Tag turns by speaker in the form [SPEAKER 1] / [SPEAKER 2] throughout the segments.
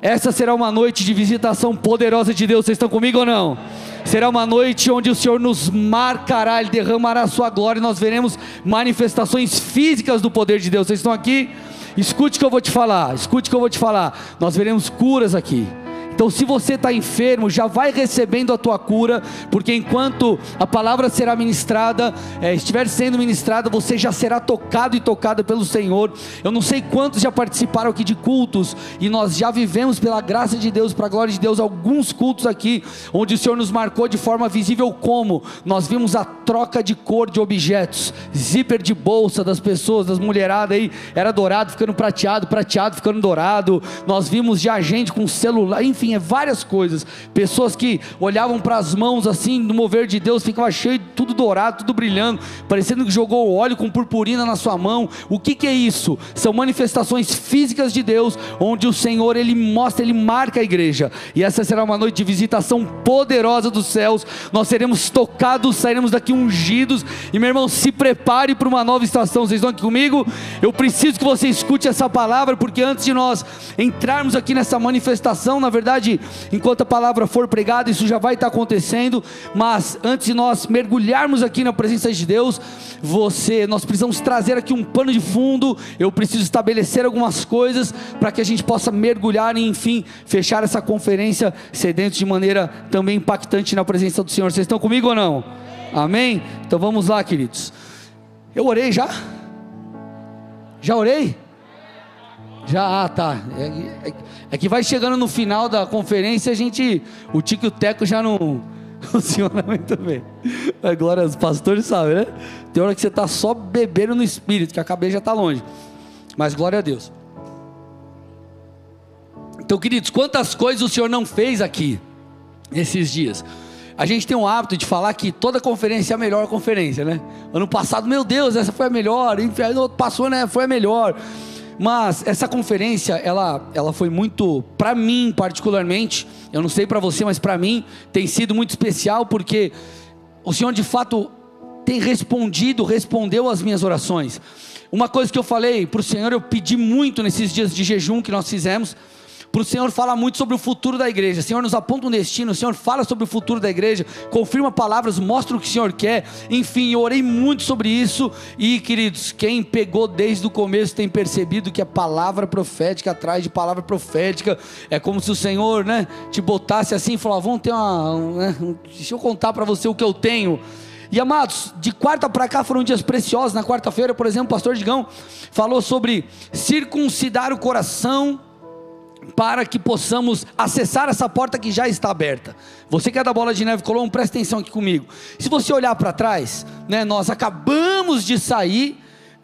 [SPEAKER 1] Essa será uma noite de visitação poderosa de Deus. Vocês estão comigo ou não? Será uma noite onde o Senhor nos marcará, Ele derramará a sua glória e nós veremos manifestações físicas do poder de Deus. Vocês estão aqui? Escute o que eu vou te falar, escute o que eu vou te falar. Nós veremos curas aqui. Então, se você está enfermo, já vai recebendo a tua cura, porque enquanto a palavra será ministrada, é, estiver sendo ministrada, você já será tocado e tocada pelo Senhor. Eu não sei quantos já participaram aqui de cultos, e nós já vivemos pela graça de Deus, para a glória de Deus, alguns cultos aqui, onde o Senhor nos marcou de forma visível como nós vimos a troca de cor de objetos, zíper de bolsa das pessoas, das mulheradas aí, era dourado ficando prateado, prateado ficando dourado. Nós vimos já gente com celular, enfim é várias coisas. Pessoas que olhavam para as mãos assim, no mover de Deus, ficava cheio, tudo dourado, tudo brilhando, parecendo que jogou óleo com purpurina na sua mão. O que, que é isso? São manifestações físicas de Deus, onde o Senhor ele mostra, ele marca a igreja. E essa será uma noite de visitação poderosa dos céus. Nós seremos tocados, sairemos daqui ungidos. E meu irmão, se prepare para uma nova estação. Vocês estão aqui comigo? Eu preciso que você escute essa palavra, porque antes de nós entrarmos aqui nessa manifestação, na verdade verdade, enquanto a palavra for pregada, isso já vai estar acontecendo, mas antes de nós mergulharmos aqui na presença de Deus, você, nós precisamos trazer aqui um pano de fundo, eu preciso estabelecer algumas coisas para que a gente possa mergulhar e enfim, fechar essa conferência sedento de maneira também impactante na presença do Senhor. Vocês estão comigo ou não? Amém? Então vamos lá, queridos. Eu orei já? Já orei? Já, ah, tá. É, é, é, que vai chegando no final da conferência, a gente. O Tico e o Teco já não funciona muito bem. Agora os pastores sabem, né? Tem hora que você está só bebendo no espírito, que a cabeça já está longe. Mas glória a Deus. Então, queridos, quantas coisas o Senhor não fez aqui nesses dias? A gente tem um hábito de falar que toda conferência é a melhor conferência, né? Ano passado, meu Deus, essa foi a melhor. Passou, né? Foi a melhor. Mas essa conferência, ela, ela foi muito, para mim particularmente, eu não sei para você, mas para mim tem sido muito especial porque o Senhor de fato tem respondido, respondeu às minhas orações. Uma coisa que eu falei para o Senhor, eu pedi muito nesses dias de jejum que nós fizemos para o Senhor falar muito sobre o futuro da igreja. O Senhor nos aponta um destino, o Senhor fala sobre o futuro da igreja, confirma palavras, mostra o que o Senhor quer. Enfim, eu orei muito sobre isso. E, queridos, quem pegou desde o começo tem percebido que a palavra profética atrás de palavra profética é como se o Senhor, né, te botasse assim e falasse: vamos ter uma. Né, deixa eu contar para você o que eu tenho. E amados, de quarta para cá foram dias preciosos. Na quarta-feira, por exemplo, o pastor Digão falou sobre circuncidar o coração para que possamos acessar essa porta que já está aberta. Você que é da bola de neve Colombo, presta atenção aqui comigo. Se você olhar para trás, né, nós acabamos de sair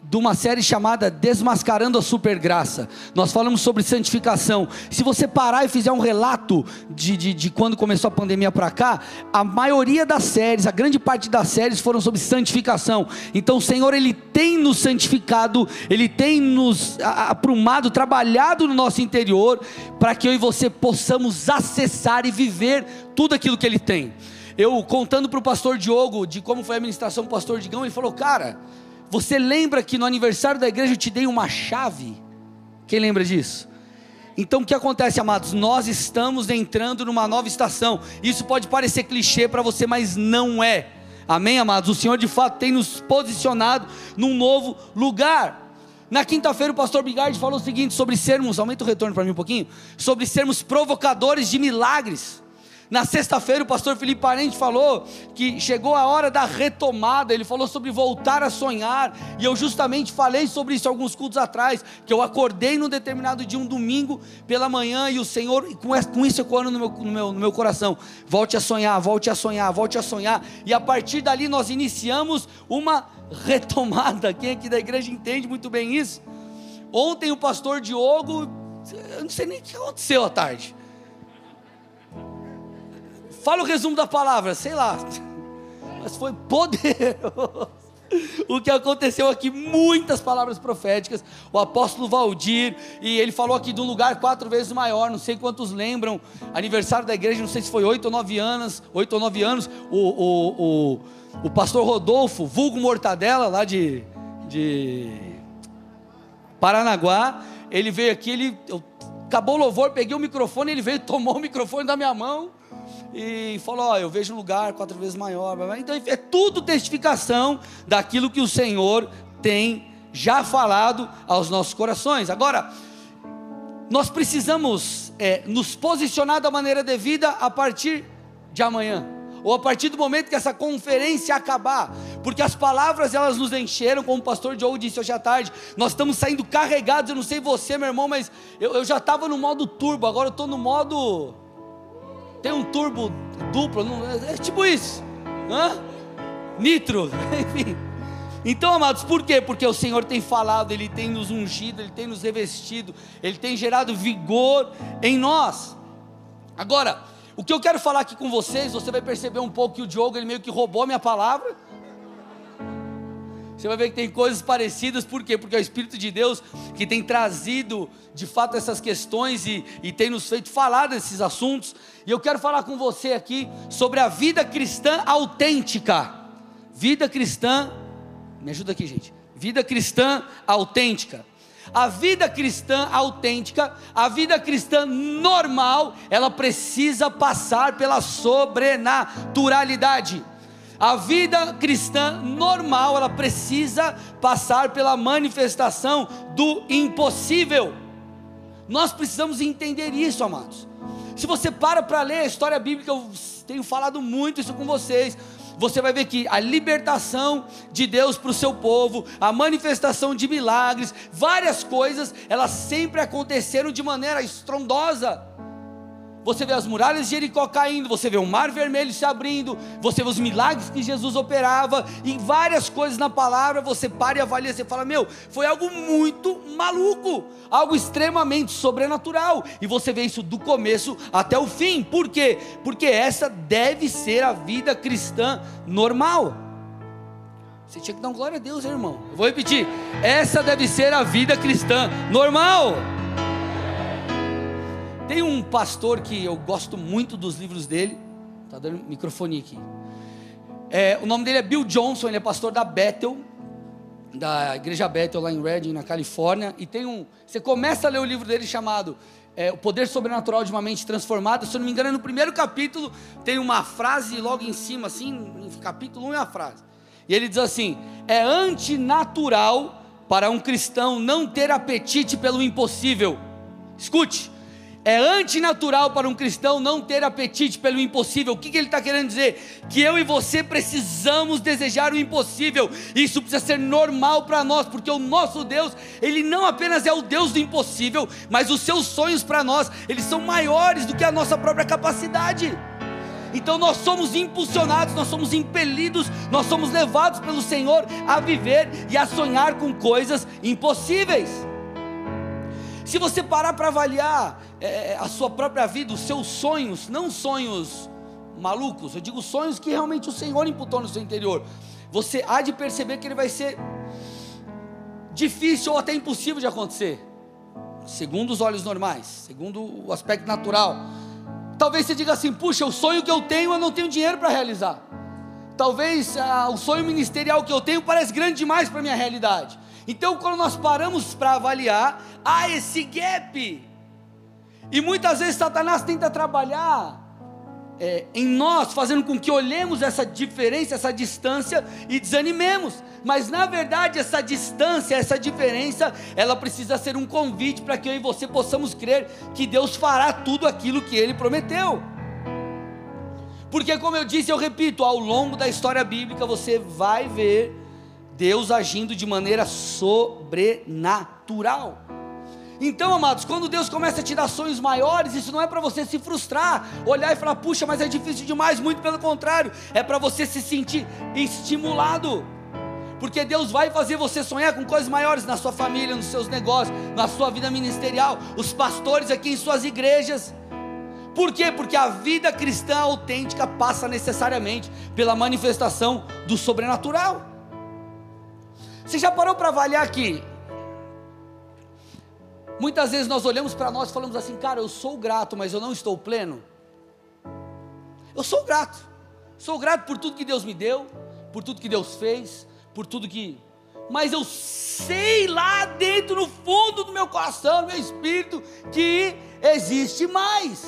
[SPEAKER 1] de uma série chamada Desmascarando a Supergraça. Nós falamos sobre santificação. Se você parar e fizer um relato de, de, de quando começou a pandemia para cá, a maioria das séries, a grande parte das séries foram sobre santificação. Então o Senhor, Ele tem nos santificado, Ele tem nos aprumado, trabalhado no nosso interior, para que eu e você possamos acessar e viver tudo aquilo que Ele tem. Eu contando para o pastor Diogo de como foi a ministração do pastor Digão, ele falou, cara você lembra que no aniversário da igreja eu te dei uma chave? Quem lembra disso? Então o que acontece, amados? Nós estamos entrando numa nova estação. Isso pode parecer clichê para você, mas não é. Amém, amados? O Senhor de fato tem nos posicionado num novo lugar. Na quinta-feira o pastor Bigard falou o seguinte sobre sermos, aumenta o retorno para mim um pouquinho, sobre sermos provocadores de milagres. Na sexta-feira, o pastor Felipe Parente falou que chegou a hora da retomada. Ele falou sobre voltar a sonhar. E eu justamente falei sobre isso alguns cultos atrás. Que eu acordei num determinado dia, um domingo, pela manhã, e o Senhor, com isso ecoando no meu, no, meu, no meu coração: volte a sonhar, volte a sonhar, volte a sonhar. E a partir dali nós iniciamos uma retomada. Quem aqui da igreja entende muito bem isso? Ontem o pastor Diogo, eu não sei nem o que aconteceu à tarde Fala o resumo da palavra, sei lá. Mas foi poderoso. O que aconteceu aqui, muitas palavras proféticas. O apóstolo Valdir, e ele falou aqui de um lugar quatro vezes maior. Não sei quantos lembram. Aniversário da igreja, não sei se foi oito ou nove anos. Oito ou nove anos. O, o, o, o pastor Rodolfo, vulgo Mortadela, lá de, de Paranaguá, ele veio aqui, ele. Eu, acabou o louvor, peguei o microfone, ele veio, tomou o microfone da minha mão e falou: Ó, eu vejo um lugar quatro vezes maior. Então é tudo testificação daquilo que o Senhor tem já falado aos nossos corações. Agora, nós precisamos é, nos posicionar da maneira devida a partir de amanhã ou a partir do momento que essa conferência acabar, porque as palavras elas nos encheram, como o pastor Joe disse hoje à tarde, nós estamos saindo carregados, eu não sei você, meu irmão, mas eu, eu já estava no modo turbo, agora eu estou no modo. Tem um turbo duplo, não, é, é tipo isso, Hã? nitro, enfim. Então, amados, por quê? Porque o Senhor tem falado, Ele tem nos ungido, Ele tem nos revestido, Ele tem gerado vigor em nós. Agora, o que eu quero falar aqui com vocês, você vai perceber um pouco que o Diogo ele meio que roubou a minha palavra. Você vai ver que tem coisas parecidas, por quê? Porque é o Espírito de Deus que tem trazido de fato essas questões e, e tem nos feito falar desses assuntos. E eu quero falar com você aqui sobre a vida cristã autêntica. Vida cristã, me ajuda aqui, gente. Vida cristã autêntica. A vida cristã autêntica, a vida cristã normal, ela precisa passar pela sobrenaturalidade. A vida cristã normal, ela precisa passar pela manifestação do impossível. Nós precisamos entender isso, amados. Se você para para ler a história bíblica, eu tenho falado muito isso com vocês você vai ver que a libertação de Deus para o seu povo, a manifestação de milagres, várias coisas, elas sempre aconteceram de maneira estrondosa você vê as muralhas de Jericó caindo, você vê o mar vermelho se abrindo, você vê os milagres que Jesus operava, e várias coisas na palavra, você para e avalia, você fala, meu, foi algo muito maluco, algo extremamente sobrenatural, e você vê isso do começo até o fim, por quê? Porque essa deve ser a vida cristã normal. Você tinha que dar glória a Deus, irmão. Eu vou repetir. Essa deve ser a vida cristã normal. Tem um pastor que eu gosto muito dos livros dele. Tá dando microfone aqui. É, o nome dele é Bill Johnson, ele é pastor da Bethel, da igreja Bethel lá em Redding, na Califórnia. E tem um. Você começa a ler o livro dele chamado é, O Poder Sobrenatural de uma Mente Transformada. Se eu não me engano, no primeiro capítulo tem uma frase logo em cima, assim, em capítulo 1 é a frase. E ele diz assim: É antinatural para um cristão não ter apetite pelo impossível. Escute, é antinatural para um cristão não ter apetite pelo impossível. O que, que ele está querendo dizer? Que eu e você precisamos desejar o impossível. Isso precisa ser normal para nós, porque o nosso Deus, ele não apenas é o Deus do impossível, mas os seus sonhos para nós, eles são maiores do que a nossa própria capacidade. Então nós somos impulsionados, nós somos impelidos, nós somos levados pelo Senhor a viver e a sonhar com coisas impossíveis. Se você parar para avaliar é, é, a sua própria vida, os seus sonhos, não sonhos malucos, eu digo sonhos que realmente o Senhor imputou no seu interior, você há de perceber que ele vai ser difícil ou até impossível de acontecer, segundo os olhos normais, segundo o aspecto natural. Talvez você diga assim: puxa, o sonho que eu tenho eu não tenho dinheiro para realizar. Talvez ah, o sonho ministerial que eu tenho parece grande demais para a minha realidade. Então, quando nós paramos para avaliar, há esse gap. E muitas vezes Satanás tenta trabalhar é, em nós, fazendo com que olhemos essa diferença, essa distância e desanimemos. Mas na verdade, essa distância, essa diferença, ela precisa ser um convite para que eu e você possamos crer que Deus fará tudo aquilo que Ele prometeu. Porque, como eu disse, eu repito, ao longo da história bíblica você vai ver Deus agindo de maneira sobrenatural. Então, amados, quando Deus começa a te dar sonhos maiores, isso não é para você se frustrar, olhar e falar, puxa, mas é difícil demais, muito pelo contrário, é para você se sentir estimulado, porque Deus vai fazer você sonhar com coisas maiores na sua família, nos seus negócios, na sua vida ministerial, os pastores aqui em suas igrejas. Por quê? Porque a vida cristã autêntica passa necessariamente pela manifestação do sobrenatural. Você já parou para avaliar que muitas vezes nós olhamos para nós e falamos assim, cara, eu sou grato, mas eu não estou pleno? Eu sou grato, sou grato por tudo que Deus me deu, por tudo que Deus fez, por tudo que, mas eu sei lá dentro, no fundo do meu coração, do meu espírito, que existe mais.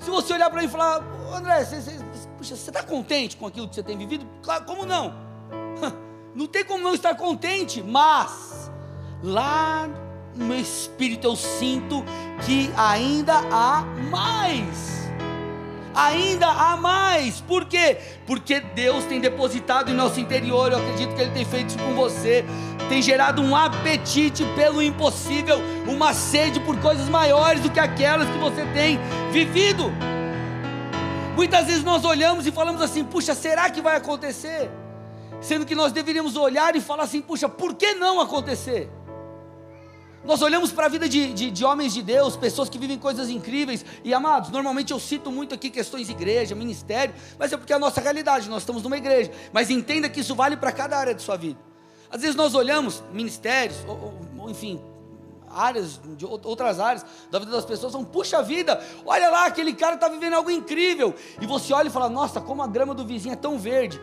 [SPEAKER 1] Se você olhar para mim e falar, André, você, está contente com aquilo que você tem vivido? Claro, como não? Não tem como não estar contente, mas lá no meu espírito eu sinto que ainda há mais. Ainda há mais. Por quê? Porque Deus tem depositado em nosso interior, eu acredito que Ele tem feito isso com você, tem gerado um apetite pelo impossível, uma sede por coisas maiores do que aquelas que você tem vivido. Muitas vezes nós olhamos e falamos assim: puxa, será que vai acontecer? Sendo que nós deveríamos olhar e falar assim: puxa, por que não acontecer? Nós olhamos para a vida de, de, de, homens de Deus, pessoas que vivem coisas incríveis, e amados, normalmente eu cito muito aqui questões igreja, ministério, mas é porque é a nossa realidade, nós estamos numa igreja, mas entenda que isso vale para cada área de sua vida. Às vezes nós olhamos ministérios, ou, ou, enfim, áreas, de outras áreas da vida das pessoas, são, puxa vida, olha lá, aquele cara está vivendo algo incrível, e você olha e fala, nossa, como a grama do vizinho é tão verde.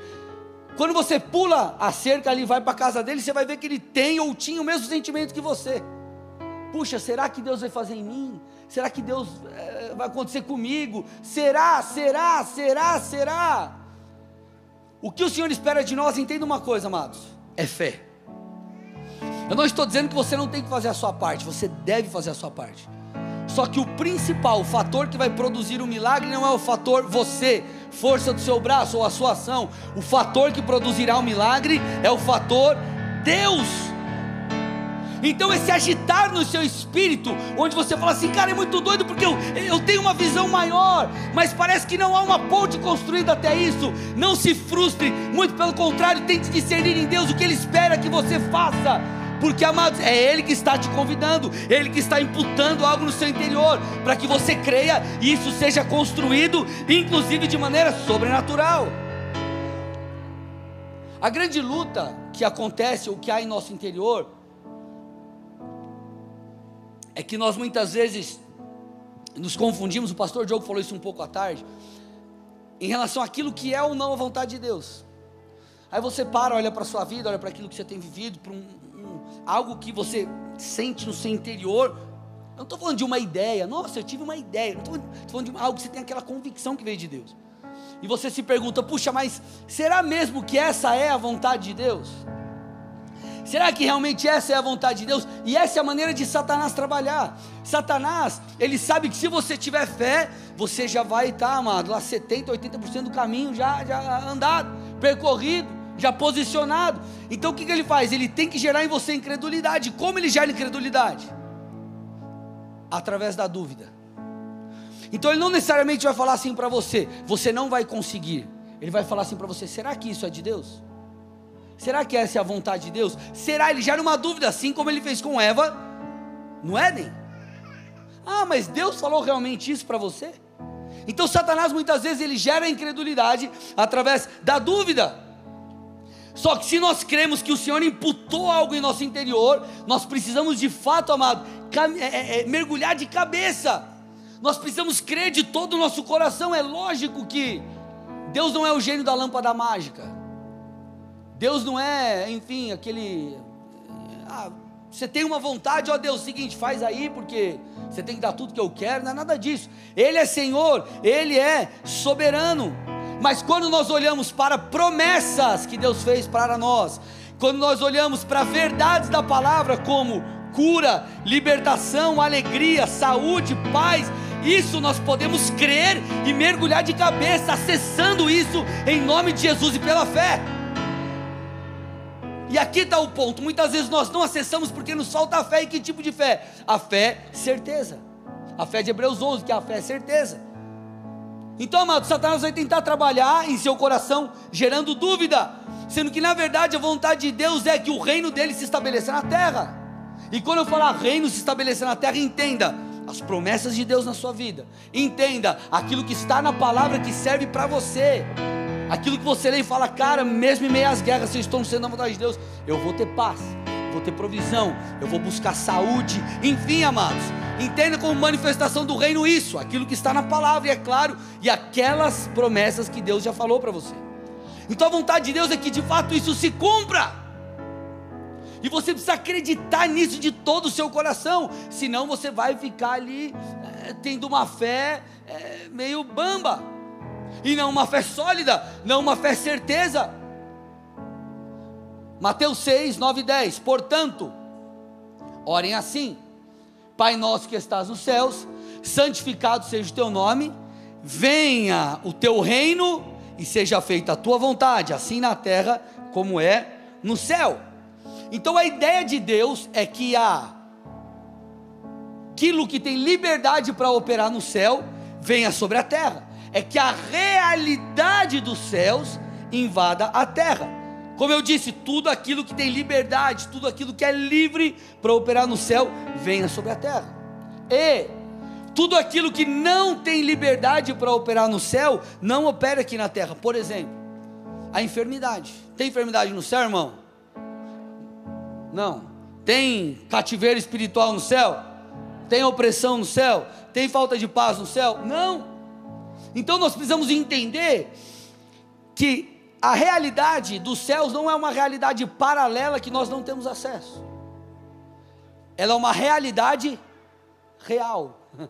[SPEAKER 1] Quando você pula a cerca ali e vai para a casa dele, você vai ver que ele tem ou tinha o mesmo sentimento que você. Puxa, será que Deus vai fazer em mim? Será que Deus é, vai acontecer comigo? Será, será, será, será? O que o Senhor espera de nós, entenda uma coisa, amados: é fé. Eu não estou dizendo que você não tem que fazer a sua parte, você deve fazer a sua parte. Só que o principal, o fator que vai produzir o milagre não é o fator você, força do seu braço ou a sua ação. O fator que produzirá o milagre é o fator Deus. Então, esse agitar no seu espírito, onde você fala assim, cara, é muito doido porque eu, eu tenho uma visão maior, mas parece que não há uma ponte construída até isso. Não se frustre, muito pelo contrário, tente discernir em Deus o que Ele espera que você faça. Porque, amados, é Ele que está te convidando, Ele que está imputando algo no seu interior, para que você creia e isso seja construído, inclusive de maneira sobrenatural. A grande luta que acontece, ou que há em nosso interior, é que nós muitas vezes nos confundimos, o pastor Diogo falou isso um pouco à tarde, em relação àquilo que é ou não a vontade de Deus. Aí você para, olha para a sua vida, olha para aquilo que você tem vivido, para um, algo que você sente no seu interior. Eu não estou falando de uma ideia, nossa, eu tive uma ideia. Estou falando de algo que você tem aquela convicção que veio de Deus. E você se pergunta, puxa, mas será mesmo que essa é a vontade de Deus? Será que realmente essa é a vontade de Deus? E essa é a maneira de Satanás trabalhar. Satanás, ele sabe que se você tiver fé, você já vai estar, tá, amado, lá 70, 80% do caminho já, já andado, percorrido já posicionado. Então o que, que ele faz? Ele tem que gerar em você incredulidade. Como ele gera incredulidade? Através da dúvida. Então ele não necessariamente vai falar assim para você, você não vai conseguir. Ele vai falar assim para você: será que isso é de Deus? Será que essa é a vontade de Deus? Será? Ele gera uma dúvida, assim como ele fez com Eva no Éden. Ah, mas Deus falou realmente isso para você? Então Satanás muitas vezes ele gera incredulidade através da dúvida. Só que se nós cremos que o Senhor imputou algo em nosso interior, nós precisamos de fato, amado, é, é, é, mergulhar de cabeça. Nós precisamos crer de todo o nosso coração. É lógico que Deus não é o gênio da lâmpada mágica. Deus não é, enfim, aquele. Ah, você tem uma vontade, ó Deus, seguinte, faz aí, porque você tem que dar tudo que eu quero, não é nada disso. Ele é Senhor, Ele é soberano. Mas quando nós olhamos para promessas que Deus fez para nós, quando nós olhamos para verdades da palavra como cura, libertação, alegria, saúde, paz, isso nós podemos crer e mergulhar de cabeça, acessando isso em nome de Jesus e pela fé. E aqui está o ponto: muitas vezes nós não acessamos porque nos falta a fé. E que tipo de fé? A fé, certeza. A fé de Hebreus 11, que é a fé, certeza. Então, amado, Satanás vai tentar trabalhar em seu coração, gerando dúvida, sendo que na verdade a vontade de Deus é que o reino dele se estabeleça na terra. E quando eu falar reino se estabelecer na terra, entenda as promessas de Deus na sua vida, entenda aquilo que está na palavra que serve para você. Aquilo que você lê e fala, cara, mesmo em meio às guerras, se eu estou sendo na vontade de Deus, eu vou ter paz, vou ter provisão, eu vou buscar saúde, enfim, amados, Entenda como manifestação do reino isso, aquilo que está na palavra, e é claro, e aquelas promessas que Deus já falou para você. Então a vontade de Deus é que de fato isso se cumpra. E você precisa acreditar nisso de todo o seu coração, senão você vai ficar ali é, tendo uma fé é, meio bamba, e não uma fé sólida, não uma fé certeza. Mateus 6, 9 e 10. Portanto, orem assim: Pai nosso que estás nos céus, santificado seja o teu nome, venha o teu reino e seja feita a tua vontade, assim na terra como é no céu. Então a ideia de Deus é que há aquilo que tem liberdade para operar no céu venha sobre a terra. É que a realidade dos céus invada a terra. Como eu disse, tudo aquilo que tem liberdade, tudo aquilo que é livre para operar no céu, venha sobre a terra. E tudo aquilo que não tem liberdade para operar no céu, não opera aqui na terra. Por exemplo, a enfermidade. Tem enfermidade no céu, irmão? Não. Tem cativeiro espiritual no céu? Tem opressão no céu? Tem falta de paz no céu? Não. Então nós precisamos entender que a realidade dos céus não é uma realidade paralela que nós não temos acesso. Ela é uma realidade real.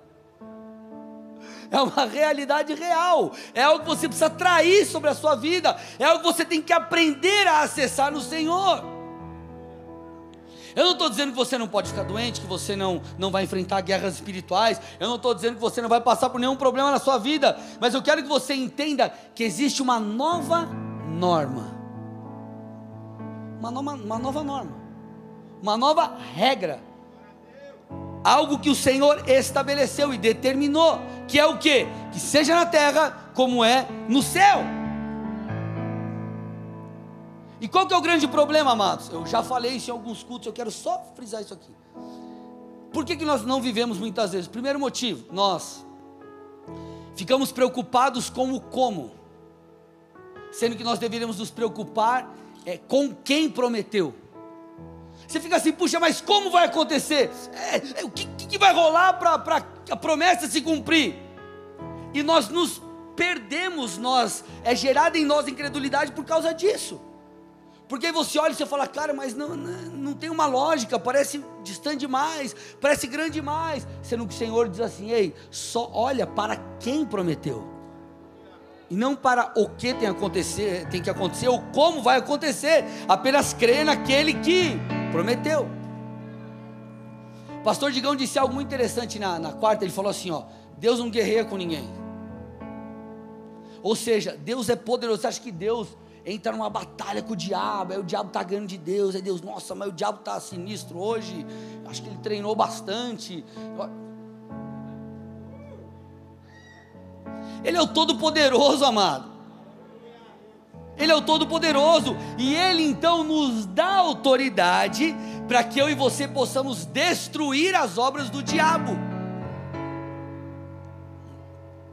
[SPEAKER 1] É uma realidade real. É algo que você precisa trair sobre a sua vida. É algo que você tem que aprender a acessar no Senhor. Eu não estou dizendo que você não pode ficar doente, que você não, não vai enfrentar guerras espirituais. Eu não estou dizendo que você não vai passar por nenhum problema na sua vida. Mas eu quero que você entenda que existe uma nova norma. Uma nova, uma nova norma. Uma nova regra. Algo que o Senhor estabeleceu e determinou. Que é o que? Que seja na terra como é no céu. E qual que é o grande problema, amados? Eu já falei isso em alguns cultos, eu quero só frisar isso aqui. Por que, que nós não vivemos muitas vezes? Primeiro motivo, nós ficamos preocupados com o como sendo que nós deveríamos nos preocupar é, com quem prometeu. Você fica assim, puxa, mas como vai acontecer? É, é, o que, que, vai rolar para a promessa se cumprir? E nós nos perdemos, nós é gerada em nós incredulidade por causa disso. Porque você olha e você fala, cara, mas não, não, não tem uma lógica, parece distante demais, parece grande demais. Sendo que o Senhor diz assim, ei, só olha para quem prometeu e não para o que tem, acontecer, tem que acontecer ou como vai acontecer, apenas crer naquele que prometeu. Pastor Digão disse algo muito interessante na, na quarta, ele falou assim: ó, Deus não guerreia com ninguém. Ou seja, Deus é poderoso. Você acha que Deus entra numa batalha com o diabo, aí o diabo está ganhando de Deus, aí Deus, nossa, mas o diabo está sinistro hoje, acho que ele treinou bastante. Ele é o Todo-Poderoso, amado. Ele é o Todo-Poderoso. E Ele então nos dá autoridade para que eu e você possamos destruir as obras do diabo.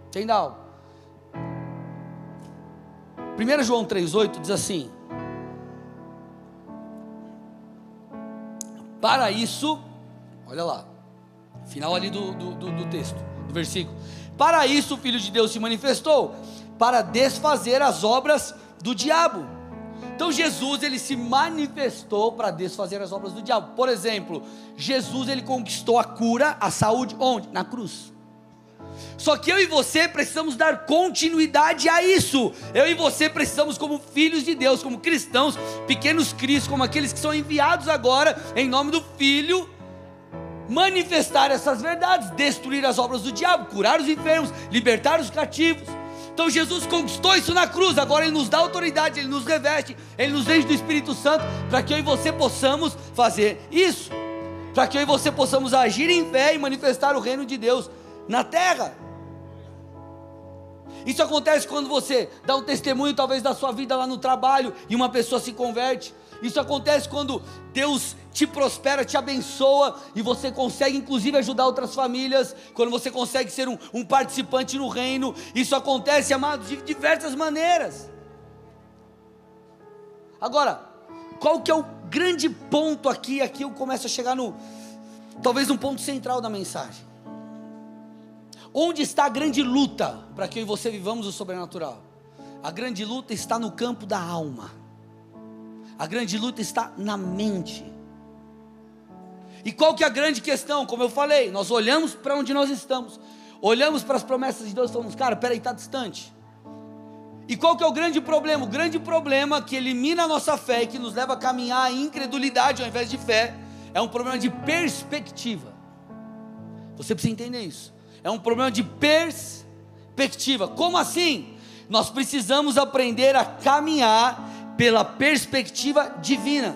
[SPEAKER 1] Entende algo? 1 João 3,8 diz assim: Para isso, olha lá, final ali do, do, do texto, do versículo para isso o Filho de Deus se manifestou, para desfazer as obras do diabo. Então Jesus ele se manifestou para desfazer as obras do diabo. Por exemplo, Jesus ele conquistou a cura, a saúde onde? Na cruz. Só que eu e você precisamos dar continuidade a isso. Eu e você precisamos, como filhos de Deus, como cristãos, pequenos cristos, como aqueles que são enviados agora em nome do Filho, manifestar essas verdades, destruir as obras do diabo, curar os enfermos, libertar os cativos. Então Jesus conquistou isso na cruz, agora Ele nos dá autoridade, Ele nos reveste, Ele nos enche do Espírito Santo, para que eu e você possamos fazer isso, para que eu e você possamos agir em fé e manifestar o reino de Deus na terra. Isso acontece quando você dá um testemunho, talvez, da sua vida lá no trabalho e uma pessoa se converte. Isso acontece quando Deus te prospera, te abençoa e você consegue, inclusive, ajudar outras famílias. Quando você consegue ser um, um participante no reino. Isso acontece, amados, de diversas maneiras. Agora, qual que é o grande ponto aqui? Aqui eu começo a chegar no, talvez um ponto central da mensagem. Onde está a grande luta para que eu e você vivamos o sobrenatural? A grande luta está no campo da alma. A grande luta está na mente. E qual que é a grande questão? Como eu falei, nós olhamos para onde nós estamos, olhamos para as promessas de Deus e falamos, cara, peraí, está distante. E qual que é o grande problema? O grande problema que elimina a nossa fé e que nos leva a caminhar em incredulidade ao invés de fé, é um problema de perspectiva. Você precisa entender isso. É um problema de perspectiva. Como assim? Nós precisamos aprender a caminhar pela perspectiva divina.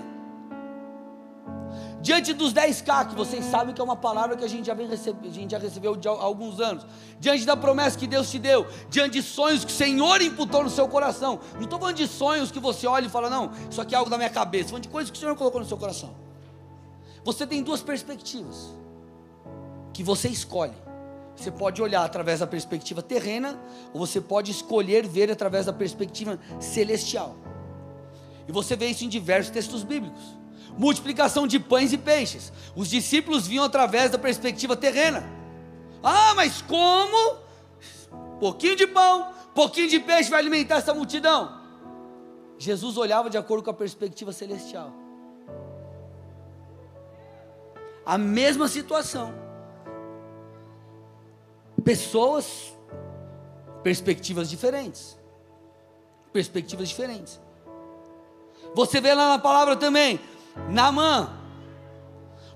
[SPEAKER 1] Diante dos 10K, que vocês sabem que é uma palavra que a gente já, vem recebe, a gente já recebeu há alguns anos, diante da promessa que Deus te deu, diante de sonhos que o Senhor imputou no seu coração. Não estou falando de sonhos que você olha e fala, não, isso aqui é algo da minha cabeça, estou falando de coisas que o Senhor colocou no seu coração. Você tem duas perspectivas que você escolhe. Você pode olhar através da perspectiva terrena, ou você pode escolher ver através da perspectiva celestial. E você vê isso em diversos textos bíblicos multiplicação de pães e peixes. Os discípulos vinham através da perspectiva terrena. Ah, mas como? Pouquinho de pão, pouquinho de peixe vai alimentar essa multidão. Jesus olhava de acordo com a perspectiva celestial. A mesma situação. Pessoas, perspectivas diferentes. Perspectivas diferentes. Você vê lá na palavra também, Namã.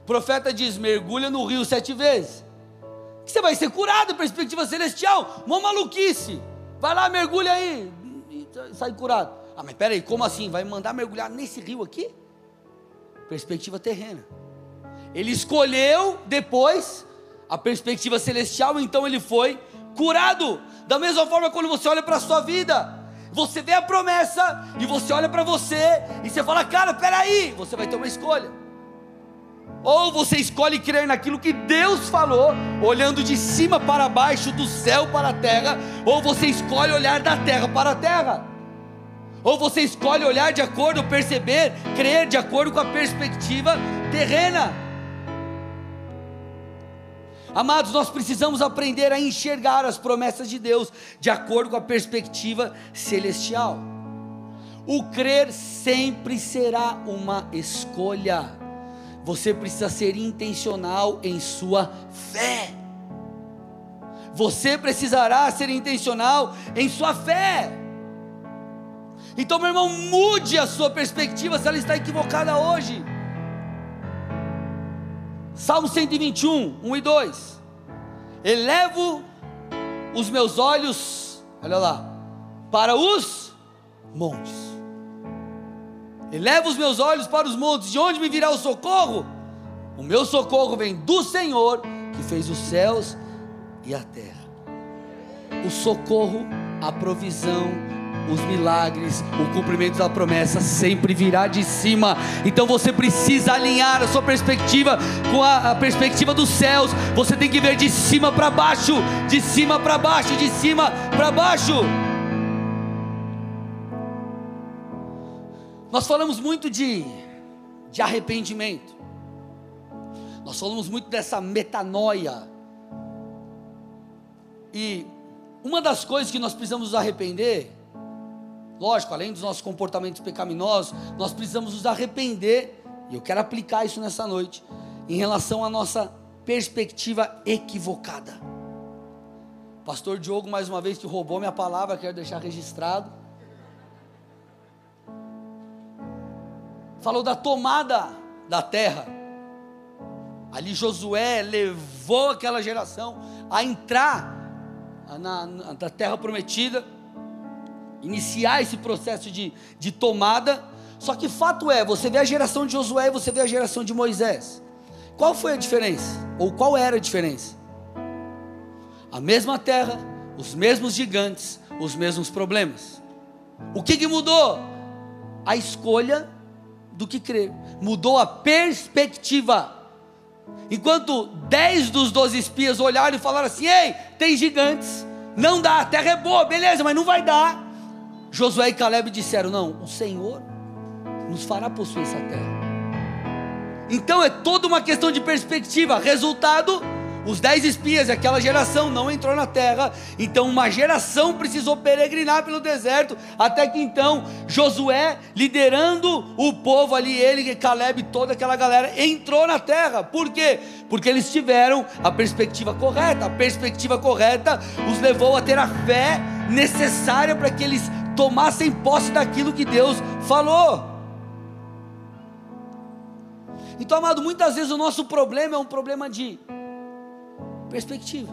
[SPEAKER 1] O profeta diz: mergulha no rio sete vezes. Que você vai ser curado, perspectiva celestial. Uma maluquice. Vai lá, mergulha aí. E sai curado. Ah, mas peraí, como assim? Vai mandar mergulhar nesse rio aqui? Perspectiva terrena. Ele escolheu depois a perspectiva celestial, então ele foi curado. Da mesma forma, quando você olha para a sua vida, você vê a promessa e você olha para você e você fala, cara, peraí, você vai ter uma escolha. Ou você escolhe crer naquilo que Deus falou, olhando de cima para baixo, do céu para a terra, ou você escolhe olhar da terra para a terra. Ou você escolhe olhar de acordo, perceber, crer de acordo com a perspectiva terrena. Amados, nós precisamos aprender a enxergar as promessas de Deus de acordo com a perspectiva celestial. O crer sempre será uma escolha. Você precisa ser intencional em sua fé. Você precisará ser intencional em sua fé. Então, meu irmão, mude a sua perspectiva se ela está equivocada hoje. Salmo 121, 1 e 2. Elevo os meus olhos, olha lá, para os montes. Elevo os meus olhos para os montes, de onde me virá o socorro? O meu socorro vem do Senhor, que fez os céus e a terra. O socorro, a provisão, os milagres, o cumprimento da promessa sempre virá de cima. Então você precisa alinhar a sua perspectiva com a, a perspectiva dos céus. Você tem que ver de cima para baixo, de cima para baixo, de cima para baixo. Nós falamos muito de, de arrependimento. Nós falamos muito dessa metanoia. E uma das coisas que nós precisamos arrepender Lógico, além dos nossos comportamentos pecaminosos, nós precisamos nos arrepender, e eu quero aplicar isso nessa noite, em relação à nossa perspectiva equivocada. Pastor Diogo, mais uma vez, que roubou minha palavra, quero deixar registrado. Falou da tomada da terra. Ali Josué levou aquela geração a entrar na, na, na terra prometida iniciar esse processo de, de tomada. Só que fato é, você vê a geração de Josué e você vê a geração de Moisés. Qual foi a diferença? Ou qual era a diferença? A mesma terra, os mesmos gigantes, os mesmos problemas. O que, que mudou? A escolha do que crer. Mudou a perspectiva. Enquanto dez dos doze espias olharam e falaram assim: Ei, tem gigantes, não dá, a terra é boa, beleza, mas não vai dar. Josué e Caleb disseram: Não, o Senhor nos fará possuir essa terra. Então é toda uma questão de perspectiva. Resultado: os dez espias, aquela geração não entrou na terra, então uma geração precisou peregrinar pelo deserto, até que então Josué, liderando o povo ali, ele, Caleb, toda aquela galera, entrou na terra, por quê? Porque eles tiveram a perspectiva correta, a perspectiva correta os levou a ter a fé necessária para que eles tomassem posse daquilo que Deus falou. Então, amado, muitas vezes o nosso problema é um problema de perspectiva.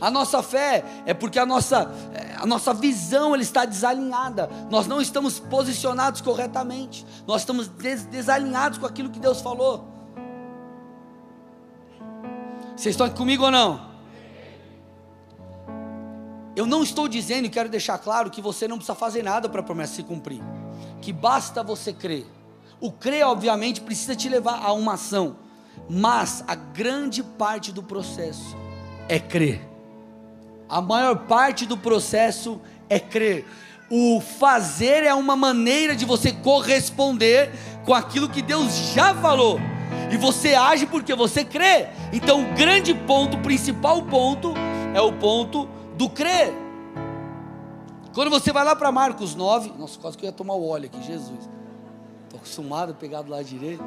[SPEAKER 1] A nossa fé é porque a nossa, é, a nossa visão ela está desalinhada. Nós não estamos posicionados corretamente. Nós estamos des desalinhados com aquilo que Deus falou. Vocês estão aqui comigo ou não? Eu não estou dizendo e quero deixar claro que você não precisa fazer nada para a promessa se cumprir. Que basta você crer. O crer, obviamente, precisa te levar a uma ação. Mas a grande parte do processo é crer. A maior parte do processo é crer. O fazer é uma maneira de você corresponder com aquilo que Deus já falou. E você age porque você crê. Então, o grande ponto, o principal ponto, é o ponto do crer. Quando você vai lá para Marcos 9, nossa, quase que eu ia tomar o óleo aqui, Jesus. Estou acostumado a pegar do lado direito.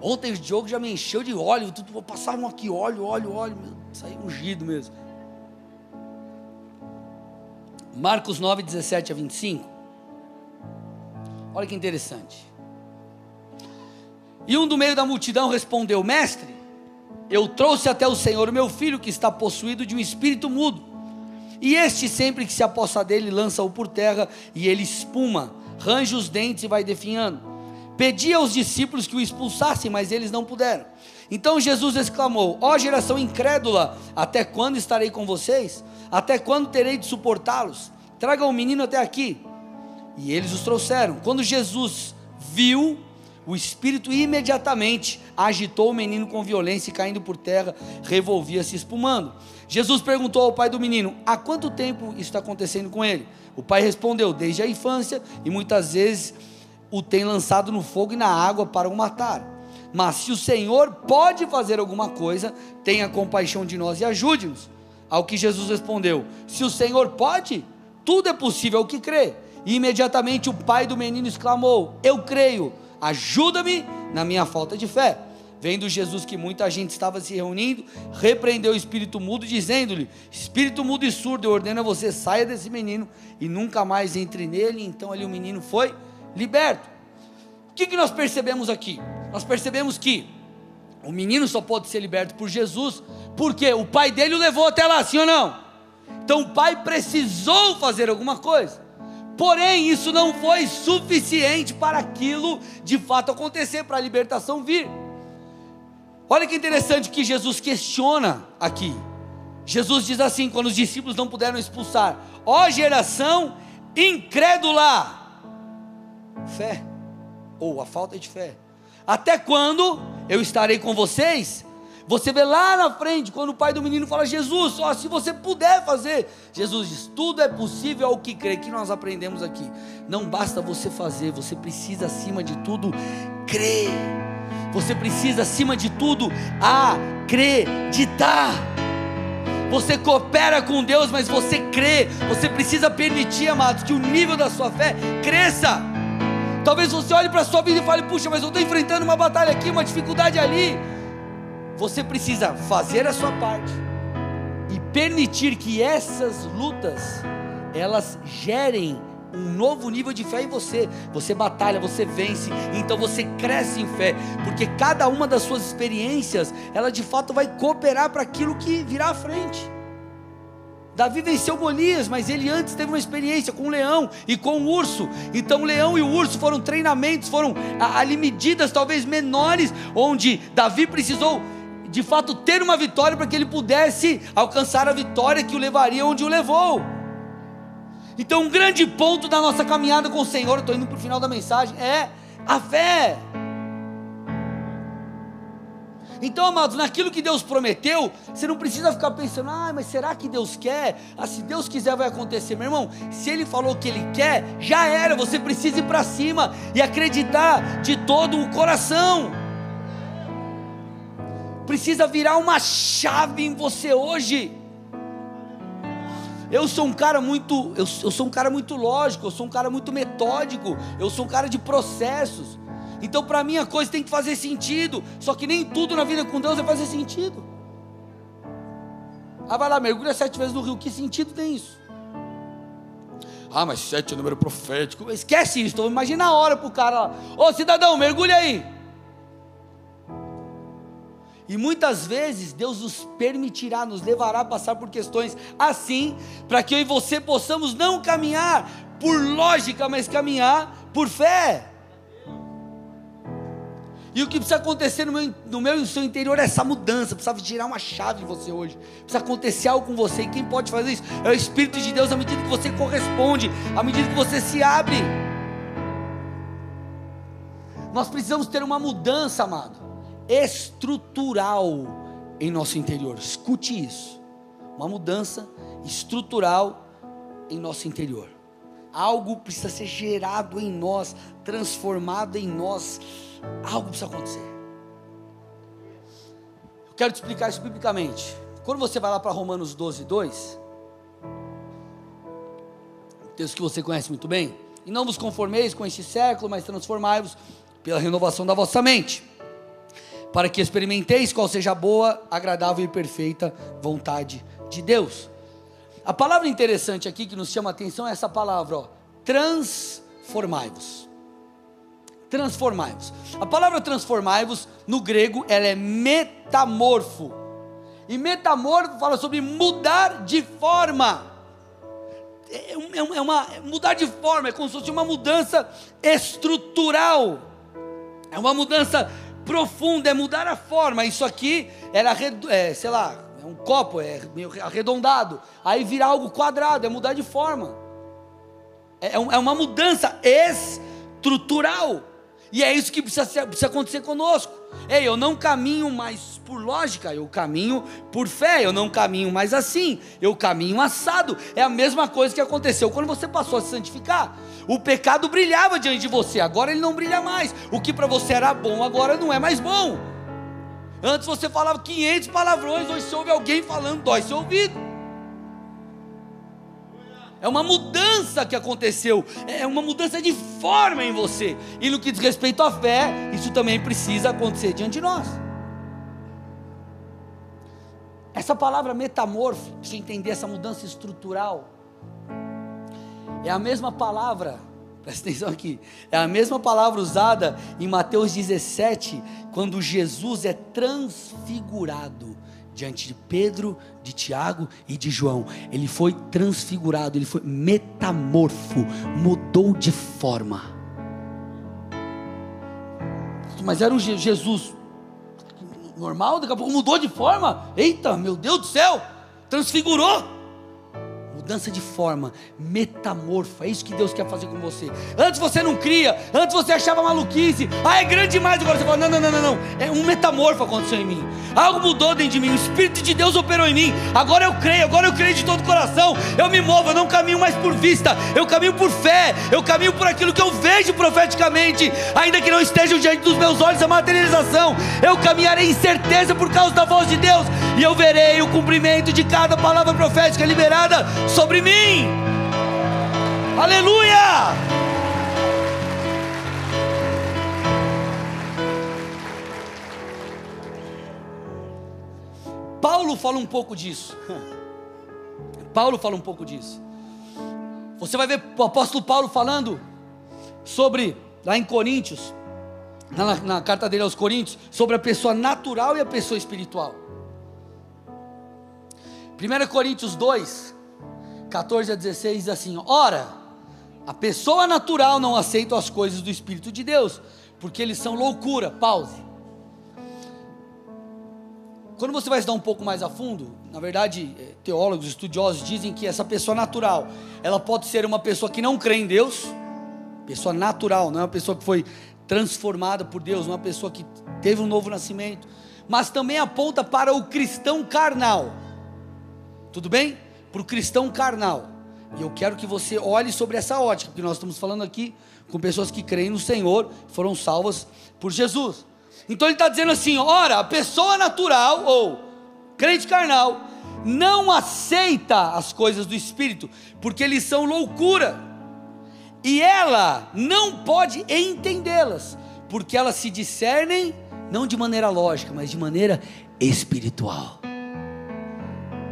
[SPEAKER 1] Ontem o Diogo já me encheu de óleo, tudo, vou passar um aqui, óleo, óleo, óleo, saiu ungido mesmo. Marcos 9, 17 a 25. Olha que interessante. E um do meio da multidão respondeu: Mestre, eu trouxe até o Senhor meu filho que está possuído de um espírito mudo. E este, sempre que se apossa dele, lança-o por terra e ele espuma, range os dentes e vai definhando. Pedi aos discípulos que o expulsassem, mas eles não puderam. Então Jesus exclamou: Ó oh, geração incrédula, até quando estarei com vocês? Até quando terei de suportá-los? Traga o menino até aqui. E eles os trouxeram. Quando Jesus viu o espírito imediatamente agitou o menino com violência e caindo por terra, revolvia-se espumando. Jesus perguntou ao pai do menino: Há quanto tempo isso está acontecendo com ele? O pai respondeu: Desde a infância, e muitas vezes o tem lançado no fogo e na água para o matar. Mas se o Senhor pode fazer alguma coisa, tenha compaixão de nós e ajude-nos. Ao que Jesus respondeu: Se o Senhor pode, tudo é possível ao que crê. E imediatamente o pai do menino exclamou: Eu creio ajuda-me na minha falta de fé. Vendo Jesus que muita gente estava se reunindo, repreendeu o espírito mudo, dizendo-lhe: Espírito mudo e surdo, eu ordeno a você, saia desse menino e nunca mais entre nele. Então ali o menino foi liberto. O que, que nós percebemos aqui? Nós percebemos que o menino só pode ser liberto por Jesus, porque o pai dele o levou até lá, sim ou não? Então o pai precisou fazer alguma coisa. Porém, isso não foi suficiente para aquilo de fato acontecer, para a libertação vir. Olha que interessante que Jesus questiona aqui. Jesus diz assim: quando os discípulos não puderam expulsar, ó geração incrédula, fé, ou a falta de fé, até quando eu estarei com vocês? Você vê lá na frente, quando o pai do menino fala, Jesus, ó, se você puder fazer, Jesus diz: tudo é possível ao que crê, que nós aprendemos aqui. Não basta você fazer, você precisa, acima de tudo, crer. Você precisa, acima de tudo, acreditar. Você coopera com Deus, mas você crê. Você precisa permitir, amados, que o nível da sua fé cresça. Talvez você olhe para a sua vida e fale: puxa, mas eu estou enfrentando uma batalha aqui, uma dificuldade ali. Você precisa fazer a sua parte e permitir que essas lutas elas gerem um novo nível de fé em você. Você batalha, você vence, então você cresce em fé, porque cada uma das suas experiências, ela de fato vai cooperar para aquilo que virá à frente. Davi venceu Golias, mas ele antes teve uma experiência com o leão e com o urso. Então o leão e o urso foram treinamentos, foram ali medidas talvez menores, onde Davi precisou de fato ter uma vitória para que ele pudesse alcançar a vitória que o levaria onde o levou. Então, um grande ponto da nossa caminhada com o Senhor, estou indo para o final da mensagem, é a fé. Então, amados, naquilo que Deus prometeu, você não precisa ficar pensando, ah, mas será que Deus quer? Ah, se Deus quiser, vai acontecer. Meu irmão, se Ele falou que Ele quer, já era. Você precisa ir para cima e acreditar de todo o coração. precisa virar uma chave em você hoje. Eu sou um cara muito, eu, eu sou um cara muito lógico, eu sou um cara muito metódico, eu sou um cara de processos. Então, para mim, a coisa tem que fazer sentido. Só que nem tudo na vida com Deus vai fazer sentido. Ah, vai lá, mergulha sete vezes no rio. Que sentido tem isso? Ah, mas sete é número profético. Esquece isso. Então, imagina a hora para o cara lá. Ô cidadão, mergulha aí. E muitas vezes Deus nos permitirá, nos levará a passar por questões assim, para que eu e você possamos não caminhar por lógica, mas caminhar por fé. E o que precisa acontecer no meu, no meu e no seu interior é essa mudança. Precisa tirar uma chave em você hoje. Precisa acontecer algo com você. E quem pode fazer isso? É o Espírito de Deus à medida que você corresponde, à medida que você se abre. Nós precisamos ter uma mudança, amado, estrutural em nosso interior. Escute isso. Uma mudança estrutural em nosso interior. Algo precisa ser gerado em nós, transformado em nós Algo precisa acontecer. Eu quero te explicar isso biblicamente. Quando você vai lá para Romanos 12, 2, texto que você conhece muito bem, e não vos conformeis com este século, mas transformai-vos pela renovação da vossa mente, para que experimenteis qual seja a boa, agradável e perfeita vontade de Deus. A palavra interessante aqui que nos chama a atenção é essa palavra, ó, transformai-vos transformai-vos. A palavra transformai-vos, no grego, ela é metamorfo. E metamorfo fala sobre mudar de forma. É, é, é uma é mudar de forma, é como se fosse uma mudança estrutural. É uma mudança profunda, é mudar a forma. Isso aqui era, é, sei lá, é um copo, é meio arredondado. Aí virar algo quadrado, é mudar de forma. É, é, é uma mudança estrutural. E é isso que precisa, precisa acontecer conosco. Ei, eu não caminho mais por lógica, eu caminho por fé, eu não caminho mais assim, eu caminho assado. É a mesma coisa que aconteceu quando você passou a se santificar. O pecado brilhava diante de você, agora ele não brilha mais. O que para você era bom, agora não é mais bom. Antes você falava 500 palavrões, hoje você ouve alguém falando, dói seu ouvido. É uma mudança que aconteceu, é uma mudança de forma em você. E no que diz respeito à fé, isso também precisa acontecer diante de nós. Essa palavra metamorfo, você entender essa mudança estrutural, é a mesma palavra, presta atenção aqui, é a mesma palavra usada em Mateus 17, quando Jesus é transfigurado diante de Pedro, de Tiago e de João. Ele foi transfigurado, ele foi metamorfo, mudou de forma. Mas era o Jesus normal, daqui a pouco mudou de forma. Eita, meu Deus do céu, transfigurou mudança de forma, metamorfa, é isso que Deus quer fazer com você. Antes você não cria, antes você achava maluquice, ah, é grande demais, agora você fala, não, não, não, não, não, é um metamorfo aconteceu em mim, algo mudou dentro de mim, o Espírito de Deus operou em mim, agora eu creio, agora eu creio de todo o coração, eu me movo, eu não caminho mais por vista, eu caminho por fé, eu caminho por aquilo que eu vejo profeticamente, ainda que não esteja diante dos meus olhos a materialização, eu caminharei em certeza por causa da voz de Deus, e eu verei o cumprimento de cada palavra profética liberada sobre mim. Aleluia! Paulo fala um pouco disso. Paulo fala um pouco disso. Você vai ver o apóstolo Paulo falando sobre, lá em Coríntios, na, na, carta dele aos Coríntios, sobre a pessoa natural e a pessoa espiritual. 1 Coríntios 2, 14 a 16 diz assim: Ora, a pessoa natural não aceita as coisas do Espírito de Deus, porque eles são loucura. Pause. Quando você vai estudar um pouco mais a fundo, na verdade, eh, teólogos, estudiosos dizem que essa pessoa natural, ela pode ser uma pessoa que não crê em Deus, pessoa natural, não é uma pessoa que foi transformada por Deus, uma pessoa que teve um novo nascimento, mas também aponta para o cristão carnal. Tudo bem? Para o cristão carnal. E eu quero que você olhe sobre essa ótica, porque nós estamos falando aqui com pessoas que creem no Senhor, foram salvas por Jesus. Então ele está dizendo assim: ora, a pessoa natural ou crente carnal não aceita as coisas do Espírito, porque eles são loucura, e ela não pode entendê-las, porque elas se discernem não de maneira lógica, mas de maneira espiritual.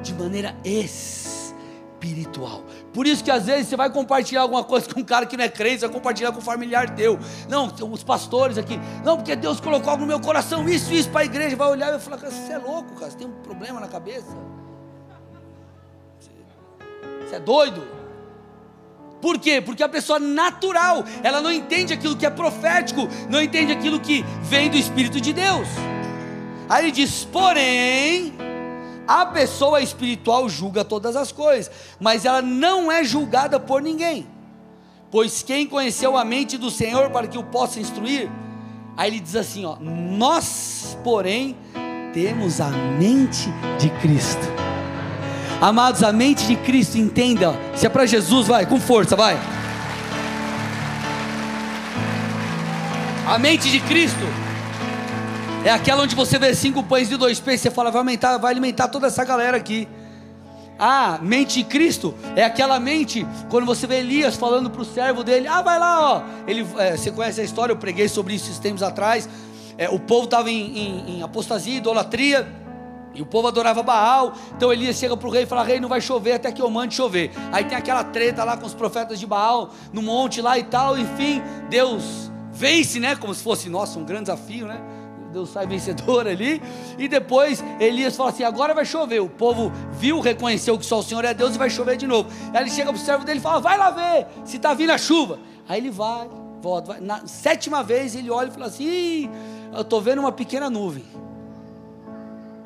[SPEAKER 1] De maneira espiritual. Por isso que às vezes você vai compartilhar alguma coisa com um cara que não é crente, você vai compartilhar com um familiar teu. Não, os pastores aqui. Não, porque Deus colocou algo no meu coração, isso, isso, para a igreja. Vai olhar e vai falar, você é louco, cara, você tem um problema na cabeça. Você é doido? Por quê? Porque a pessoa natural, ela não entende aquilo que é profético, não entende aquilo que vem do Espírito de Deus. Aí ele diz: porém, a pessoa espiritual julga todas as coisas, mas ela não é julgada por ninguém. Pois quem conheceu a mente do Senhor para que o possa instruir? Aí ele diz assim: ó, nós, porém, temos a mente de Cristo. Amados, a mente de Cristo, entenda. Se é para Jesus, vai, com força, vai. A mente de Cristo é aquela onde você vê cinco pães e dois peixes, você fala, vai aumentar, vai alimentar toda essa galera aqui. Ah, mente de Cristo é aquela mente quando você vê Elias falando para o servo dele, ah, vai lá, ó. Ele, é, você conhece a história? Eu preguei sobre isso esses tempos atrás. É, o povo estava em, em, em apostasia, idolatria. E o povo adorava Baal. Então Elias chega para o rei e fala: Rei, não vai chover até que eu mande chover. Aí tem aquela treta lá com os profetas de Baal, no monte lá e tal. Enfim, Deus vence, né? Como se fosse, nossa, um grande desafio, né? Deus sai vencedor ali. E depois Elias fala assim: agora vai chover. O povo viu, reconheceu que só o Senhor é Deus e vai chover de novo. Aí ele chega para o servo dele e fala: vai lá ver se está vindo a chuva. Aí ele vai, volta. Vai. Na sétima vez ele olha e fala assim: eu estou vendo uma pequena nuvem.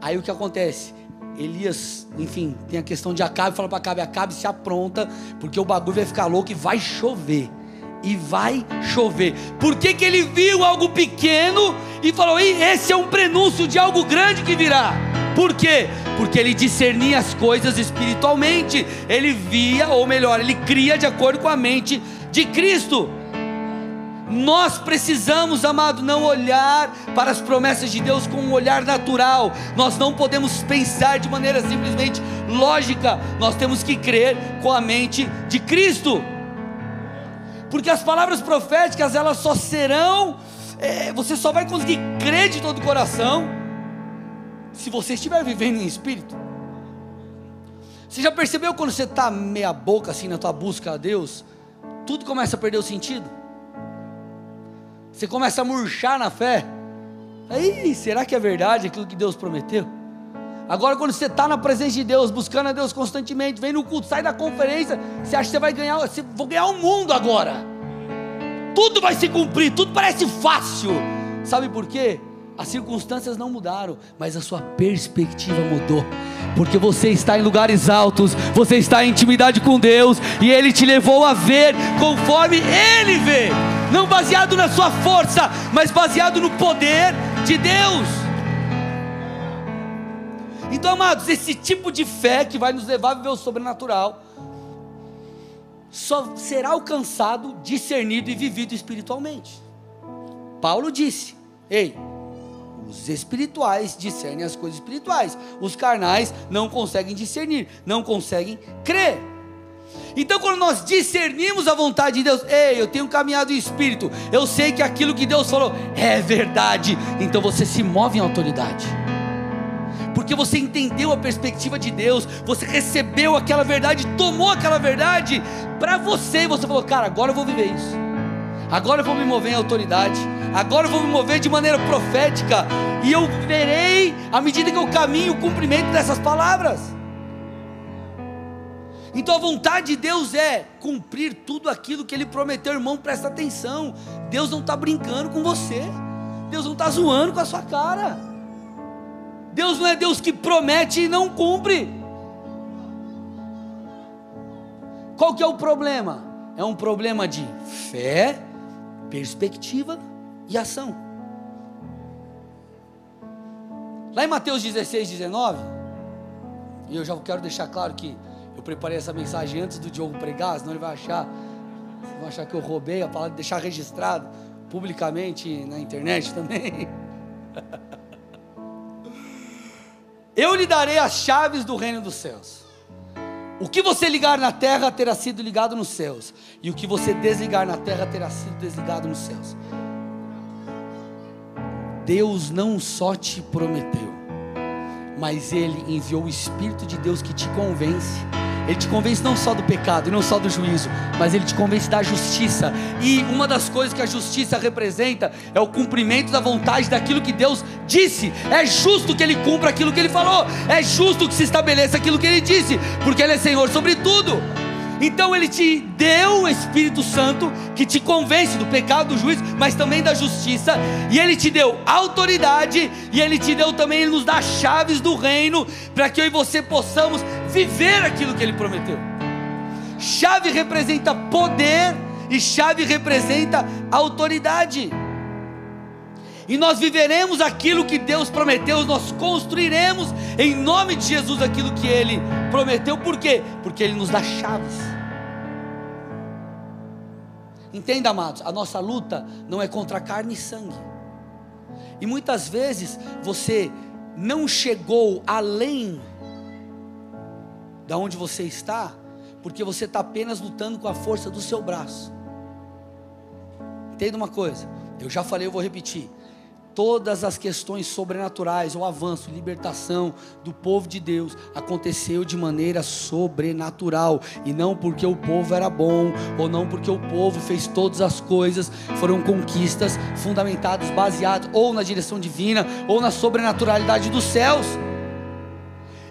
[SPEAKER 1] Aí o que acontece? Elias, enfim, tem a questão de Acabe, fala para Acabe, Acabe se apronta, porque o bagulho vai ficar louco e vai chover. E vai chover. Por que, que ele viu algo pequeno e falou: esse é um prenúncio de algo grande que virá? Por quê? Porque ele discernia as coisas espiritualmente. Ele via, ou melhor, ele cria de acordo com a mente de Cristo. Nós precisamos, amado, não olhar para as promessas de Deus com um olhar natural. Nós não podemos pensar de maneira simplesmente lógica. Nós temos que crer com a mente de Cristo. Porque as palavras proféticas, elas só serão, é, você só vai conseguir crer de todo o coração se você estiver vivendo em espírito. Você já percebeu quando você está meia boca assim na tua busca a Deus, tudo começa a perder o sentido? Você começa a murchar na fé. Aí, será que é verdade aquilo que Deus prometeu? Agora, quando você está na presença de Deus, buscando a Deus constantemente, vem no culto, sai da conferência, você acha que você vai ganhar, você, vou ganhar o mundo agora. Tudo vai se cumprir, tudo parece fácil. Sabe por quê? As circunstâncias não mudaram, mas a sua perspectiva mudou. Porque você está em lugares altos, você está em intimidade com Deus, e Ele te levou a ver conforme Ele vê, não baseado na sua força, mas baseado no poder de Deus. Então, amados, esse tipo de fé que vai nos levar a viver o sobrenatural, só será alcançado, discernido e vivido espiritualmente. Paulo disse: Ei, os espirituais discernem as coisas espirituais. Os carnais não conseguem discernir, não conseguem crer. Então, quando nós discernimos a vontade de Deus, ei, eu tenho caminhado em espírito, eu sei que aquilo que Deus falou é verdade, então você se move em autoridade, porque você entendeu a perspectiva de Deus, você recebeu aquela verdade, tomou aquela verdade para você, e você falou, cara, agora eu vou viver isso, agora eu vou me mover em autoridade, agora eu vou me mover de maneira profética, e eu verei, à medida que eu caminho, o cumprimento dessas palavras. Então a vontade de Deus é cumprir tudo aquilo que Ele prometeu, irmão, presta atenção. Deus não está brincando com você, Deus não está zoando com a sua cara. Deus não é Deus que promete e não cumpre. Qual que é o problema? É um problema de fé, perspectiva e ação. Lá em Mateus 16, 19, e eu já quero deixar claro que eu preparei essa mensagem antes do Diogo pregar, senão ele vai achar, vai achar que eu roubei a palavra, deixar registrado publicamente na internet também. Eu lhe darei as chaves do reino dos céus. O que você ligar na terra terá sido ligado nos céus, e o que você desligar na terra terá sido desligado nos céus. Deus não só te prometeu, mas Ele enviou o Espírito de Deus que te convence ele te convence não só do pecado e não só do juízo, mas ele te convence da justiça. E uma das coisas que a justiça representa é o cumprimento da vontade daquilo que Deus disse. É justo que ele cumpra aquilo que ele falou. É justo que se estabeleça aquilo que ele disse, porque ele é Senhor sobre tudo. Então ele te deu o Espírito Santo que te convence do pecado, do juízo, mas também da justiça, e ele te deu autoridade, e ele te deu também, ele nos dá chaves do reino, para que eu e você possamos viver aquilo que ele prometeu. Chave representa poder, e chave representa autoridade. E nós viveremos aquilo que Deus prometeu, nós construiremos em nome de Jesus aquilo que Ele prometeu, por quê? Porque Ele nos dá chaves. Entenda, amados, a nossa luta não é contra carne e sangue. E muitas vezes você não chegou além da onde você está, porque você está apenas lutando com a força do seu braço. Entenda uma coisa, eu já falei, eu vou repetir todas as questões sobrenaturais, o avanço, libertação do povo de Deus aconteceu de maneira sobrenatural e não porque o povo era bom ou não porque o povo fez todas as coisas, foram conquistas fundamentadas, baseadas ou na direção divina ou na sobrenaturalidade dos céus.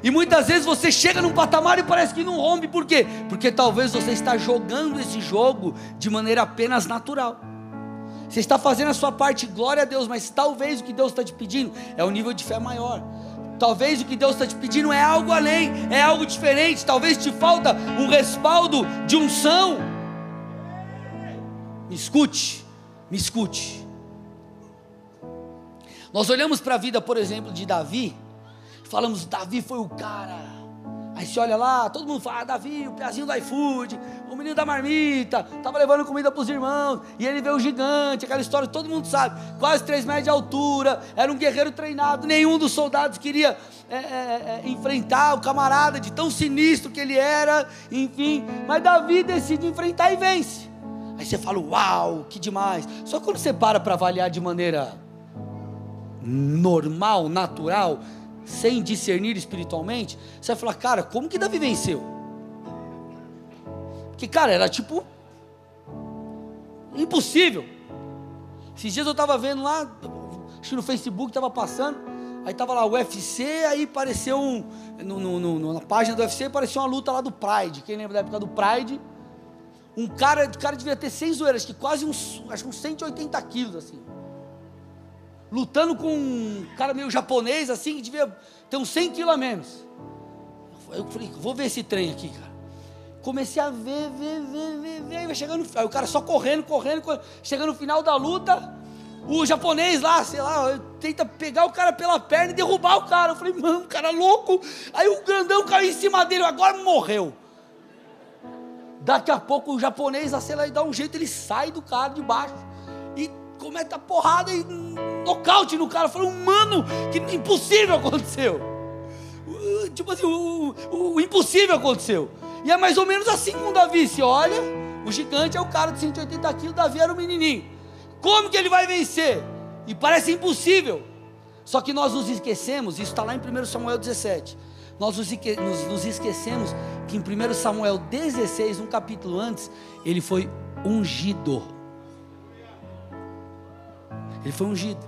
[SPEAKER 1] E muitas vezes você chega num patamar e parece que não rompe, por quê? Porque talvez você está jogando esse jogo de maneira apenas natural. Você está fazendo a sua parte, glória a Deus, mas talvez o que Deus está te pedindo é um nível de fé maior. Talvez o que Deus está te pedindo é algo além, é algo diferente. Talvez te falta um respaldo de unção. Me escute, me escute. Nós olhamos para a vida, por exemplo, de Davi, falamos: Davi foi o cara Aí você olha lá, todo mundo fala, ah, Davi, o piazinho do iFood, o menino da marmita, estava levando comida para os irmãos, e ele vê o gigante, aquela história todo mundo sabe, quase três metros de altura, era um guerreiro treinado, nenhum dos soldados queria é, é, é, enfrentar o camarada de tão sinistro que ele era, enfim, mas Davi decide enfrentar e vence. Aí você fala, uau, que demais. Só quando você para para avaliar de maneira normal, natural, sem discernir espiritualmente, você vai falar, cara, como que Davi venceu? Porque, cara, era tipo impossível. Esses dias eu estava vendo lá, acho que no Facebook estava passando, aí estava lá o UFC, aí apareceu um, no, no, na página do UFC apareceu uma luta lá do Pride. Quem lembra da época do Pride? Um cara, o cara devia ter seis zoeiras, que quase uns, acho uns 180 quilos, assim lutando com um cara meio japonês assim, que devia ter uns 100 quilos a menos. Eu falei, vou ver esse trem aqui, cara. Comecei a ver, ver, ver, ver, ver. Aí chegando, aí o cara só correndo, correndo, correndo. Chega no final da luta, o japonês lá, sei lá, tenta pegar o cara pela perna e derrubar o cara. Eu falei, mano, cara louco. Aí o grandão caiu em cima dele, agora morreu. Daqui a pouco o japonês, sei lá, dá um jeito, ele sai do cara de baixo e comete a porrada e nocaute no cara. Falei, mano, que impossível aconteceu. Tipo assim, o, o, o, impossível aconteceu. E é mais ou menos assim com o Davi. Se olha, o gigante é o cara de 180 quilos, Davi era o menininho. Como que ele vai vencer? E parece impossível. Só que nós nos esquecemos, isso está lá em 1 Samuel 17. Nós nos, nos esquecemos que em 1 Samuel 16, um capítulo antes, ele foi ungido. Ele foi ungido.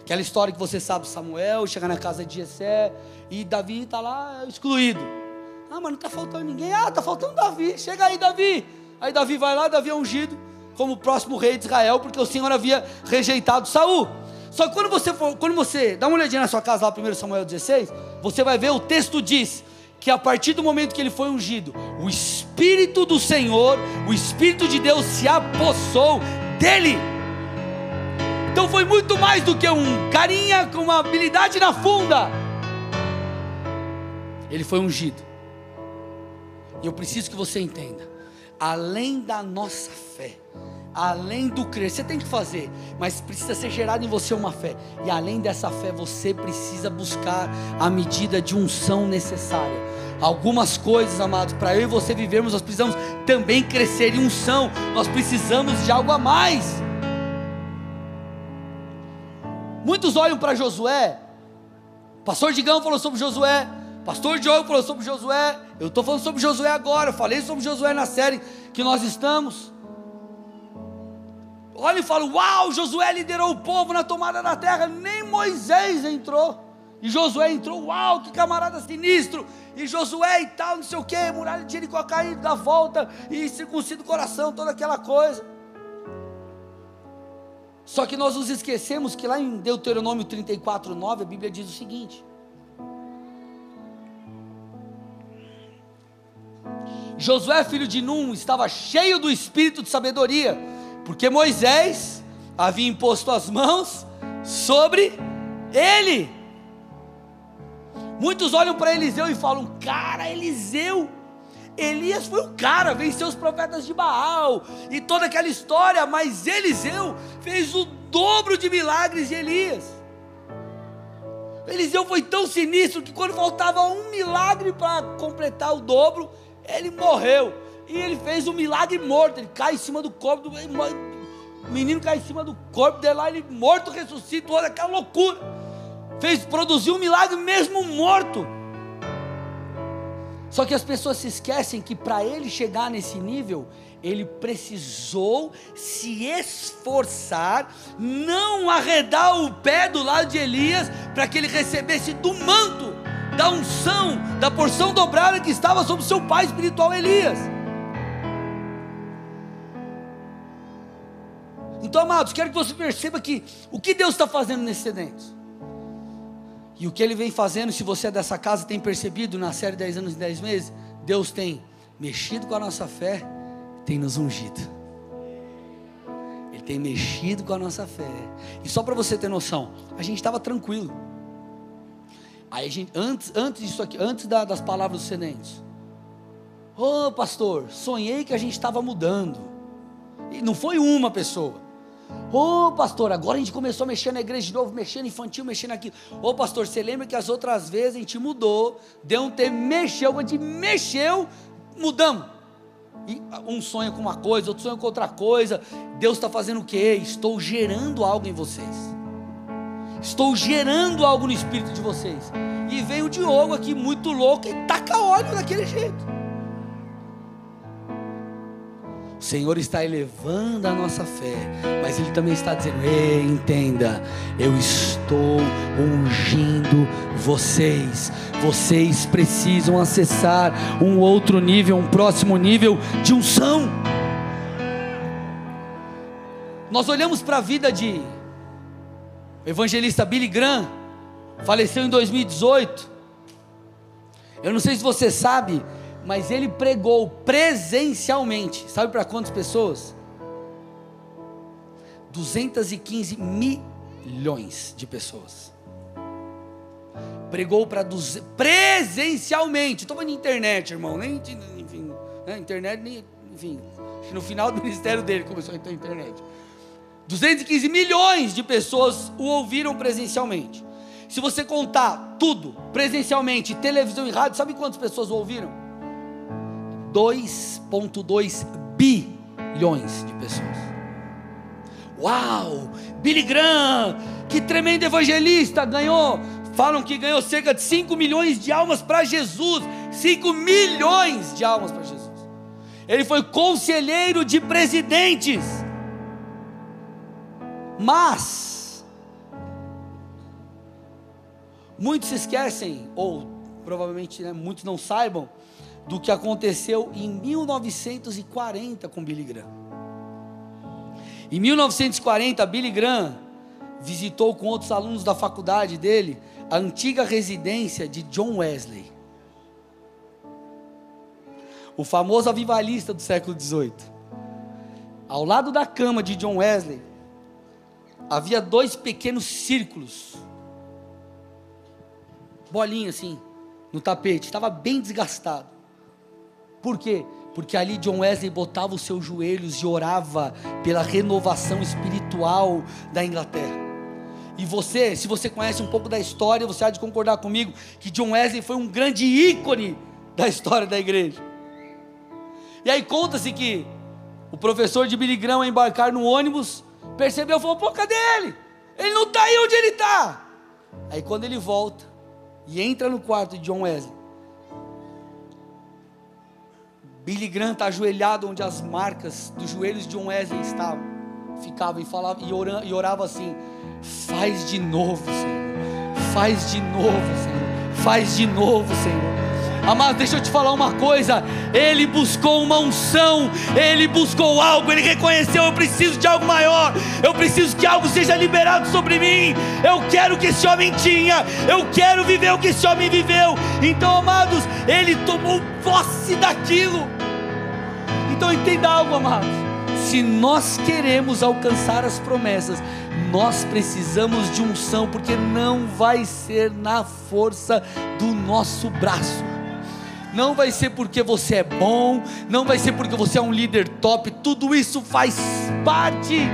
[SPEAKER 1] Aquela história que você sabe, Samuel chega na casa de Jessé e Davi está lá excluído. Ah, mas não está faltando ninguém. Ah, está faltando Davi. Chega aí, Davi. Aí Davi vai lá, Davi é ungido como o próximo rei de Israel, porque o Senhor havia rejeitado Saul. Só que quando você for, quando você dá uma olhadinha na sua casa lá, 1 Samuel 16, você vai ver o texto diz que a partir do momento que ele foi ungido, o Espírito do Senhor, o Espírito de Deus se apossou dele. Então foi muito mais do que um carinha com uma habilidade na funda. Ele foi ungido. E eu preciso que você entenda: além da nossa fé, além do crer, você tem que fazer, mas precisa ser gerado em você uma fé. E além dessa fé, você precisa buscar a medida de unção necessária. Algumas coisas, amados, para eu e você vivermos, nós precisamos também crescer em unção. Nós precisamos de algo a mais. Muitos olham para Josué. Pastor Digão falou sobre Josué. Pastor Diogo falou sobre Josué. Eu estou falando sobre Josué agora. Eu falei sobre Josué na série que nós estamos. Olha e fala: Uau, Josué liderou o povo na tomada da terra. Nem Moisés entrou. E Josué entrou, uau, que camarada sinistro. E Josué e tal, não sei o que, muralha de Jericó caído da volta, e circuncido o coração, toda aquela coisa. Só que nós nos esquecemos que lá em Deuteronômio 34, 9, a Bíblia diz o seguinte: Josué, filho de Num, estava cheio do espírito de sabedoria, porque Moisés havia imposto as mãos sobre ele. Muitos olham para Eliseu e falam: Cara, Eliseu, Elias foi o cara, venceu os profetas de Baal e toda aquela história, mas Eliseu fez o dobro de milagres de Elias. Eliseu foi tão sinistro que quando faltava um milagre para completar o dobro, ele morreu. E ele fez um milagre morto. Ele cai em cima do corpo do o menino cai em cima do corpo dele lá, ele morto ressuscita, olha aquela loucura fez produzir um milagre mesmo morto. Só que as pessoas se esquecem que para ele chegar nesse nível, ele precisou se esforçar, não arredar o pé do lado de Elias, para que ele recebesse do manto, da unção, da porção dobrada que estava sobre seu pai espiritual Elias. Então, amados, quero que você perceba que o que Deus está fazendo nesse evento. E o que ele vem fazendo, se você é dessa casa, tem percebido na série 10 anos e 10 meses, Deus tem mexido com a nossa fé, tem nos ungido. Ele tem mexido com a nossa fé. E só para você ter noção, a gente estava tranquilo. Aí a gente, antes, antes disso aqui, antes da, das palavras dos sedentes. Ô oh, pastor, sonhei que a gente estava mudando. E não foi uma pessoa. Ô oh, pastor, agora a gente começou a mexer na igreja de novo, mexendo infantil, mexendo aqui. Ô oh, pastor, você lembra que as outras vezes a gente mudou, deu um tempo, mexeu, a gente mexeu, mudamos. E um sonha com uma coisa, outro sonha com outra coisa. Deus está fazendo o quê? Estou gerando algo em vocês. Estou gerando algo no espírito de vocês. E veio o Diogo aqui muito louco e taca óleo daquele jeito. O Senhor está elevando a nossa fé, mas Ele também está dizendo: Ei, entenda, eu estou ungindo vocês. Vocês precisam acessar um outro nível, um próximo nível de unção. Nós olhamos para a vida de evangelista Billy Graham, faleceu em 2018. Eu não sei se você sabe, mas ele pregou presencialmente, sabe para quantas pessoas? 215 milhões de pessoas. Pregou para presencialmente, estou falando de internet, irmão, nem enfim, né, internet, nem, enfim, no final do ministério dele começou a entrar internet. 215 milhões de pessoas o ouviram presencialmente. Se você contar tudo presencialmente, televisão e rádio, sabe quantas pessoas o ouviram? 2,2 bilhões de pessoas. Uau! Billy Graham, que tremendo evangelista, ganhou. Falam que ganhou cerca de 5 milhões de almas para Jesus. 5 milhões de almas para Jesus. Ele foi conselheiro de presidentes. Mas, muitos se esquecem, ou provavelmente né, muitos não saibam, do que aconteceu em 1940 com Billy Graham. Em 1940, Billy Graham visitou com outros alunos da faculdade dele a antiga residência de John Wesley, o famoso avivalista do século XVIII. Ao lado da cama de John Wesley havia dois pequenos círculos, bolinha assim, no tapete, estava bem desgastado. Por quê? Porque ali John Wesley botava os seus joelhos e orava pela renovação espiritual da Inglaterra. E você, se você conhece um pouco da história, você há de concordar comigo que John Wesley foi um grande ícone da história da igreja. E aí conta-se que o professor de Billy Graham, ao embarcar no ônibus, percebeu, falou: pô, cadê ele? Ele não está aí onde ele está. Aí quando ele volta e entra no quarto de John Wesley, Billy Graham está ajoelhado onde as marcas dos joelhos de John Wesley estavam, ficava e falava e e orava assim: faz de novo, Senhor, faz de novo, Senhor, faz de novo, Senhor. Amado, deixa eu te falar uma coisa. Ele buscou uma unção, ele buscou algo, ele reconheceu: eu preciso de algo maior, eu preciso que algo seja liberado sobre mim. Eu quero que esse homem tinha, eu quero viver o que esse homem viveu. Então, amados, ele tomou posse daquilo. Então, entenda algo, amados. Se nós queremos alcançar as promessas, nós precisamos de unção, porque não vai ser na força do nosso braço não vai ser porque você é bom, não vai ser porque você é um líder top, tudo isso faz parte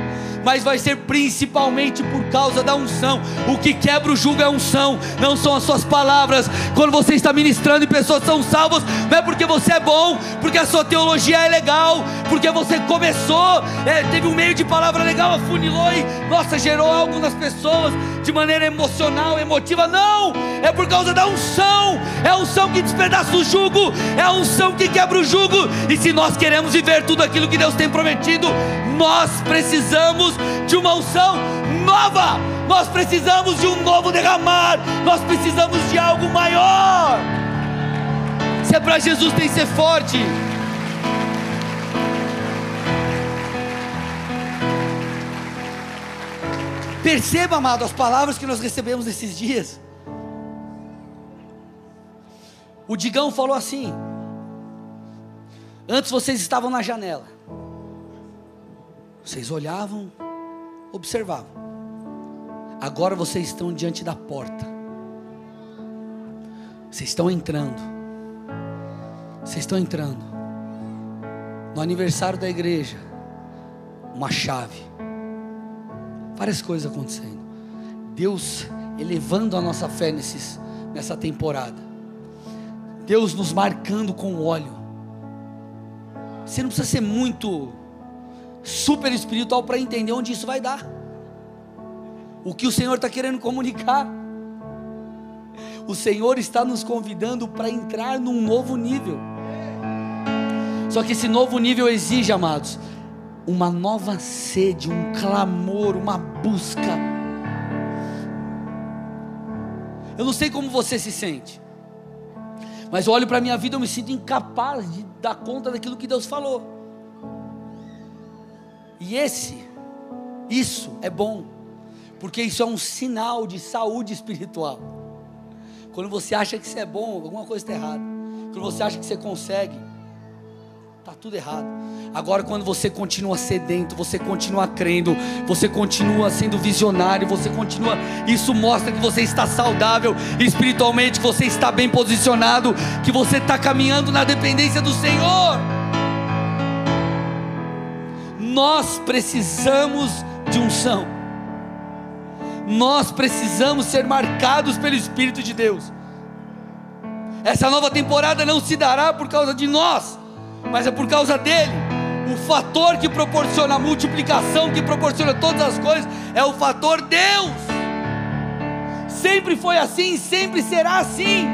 [SPEAKER 1] mas vai ser principalmente por causa da unção. O que quebra o jugo é a unção, não são as suas palavras. Quando você está ministrando e pessoas são salvas, não é porque você é bom, porque a sua teologia é legal, porque você começou, é, teve um meio de palavra legal, afunilou e, nossa, gerou algo nas pessoas de maneira emocional, emotiva. Não! É por causa da unção, é a unção que despedaça o jugo, é a unção que quebra o jugo. E se nós queremos viver tudo aquilo que Deus tem prometido, nós precisamos de uma unção nova, nós precisamos de um novo derramar, nós precisamos de algo maior. Se é para Jesus, tem que ser forte. Perceba, amado, as palavras que nós recebemos nesses dias. O Digão falou assim: Antes vocês estavam na janela, vocês olhavam, observavam. Agora vocês estão diante da porta. Vocês estão entrando. Vocês estão entrando. No aniversário da igreja, uma chave. Várias coisas acontecendo. Deus elevando a nossa fé nesses, nessa temporada. Deus nos marcando com óleo. Você não precisa ser muito super espiritual para entender onde isso vai dar. O que o Senhor está querendo comunicar. O Senhor está nos convidando para entrar num novo nível. Só que esse novo nível exige, amados, uma nova sede, um clamor, uma busca. Eu não sei como você se sente, mas eu olho para a minha vida e me sinto incapaz de dar conta daquilo que Deus falou. E esse, isso é bom, porque isso é um sinal de saúde espiritual. Quando você acha que você é bom, alguma coisa está errada. Quando você acha que você consegue, está tudo errado. Agora, quando você continua sedento, você continua crendo, você continua sendo visionário, você continua. Isso mostra que você está saudável espiritualmente, que você está bem posicionado, que você está caminhando na dependência do Senhor. Nós precisamos de unção. Nós precisamos ser marcados pelo Espírito de Deus. Essa nova temporada não se dará por causa de nós, mas é por causa dele. O fator que proporciona a multiplicação, que proporciona todas as coisas, é o fator Deus. Sempre foi assim, sempre será assim.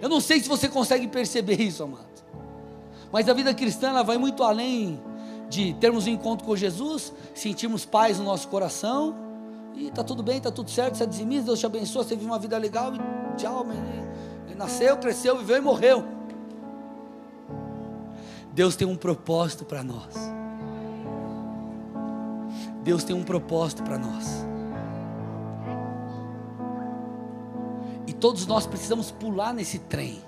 [SPEAKER 1] Eu não sei se você consegue perceber isso, amado. Mas a vida cristã ela vai muito além de termos um encontro com Jesus, sentirmos paz no nosso coração, e está tudo bem, está tudo certo, você é dizimista, Deus te abençoa, você vive uma vida legal e tchau, ele nasceu, cresceu, viveu e morreu. Deus tem um propósito para nós. Deus tem um propósito para nós. todos nós precisamos pular nesse trem.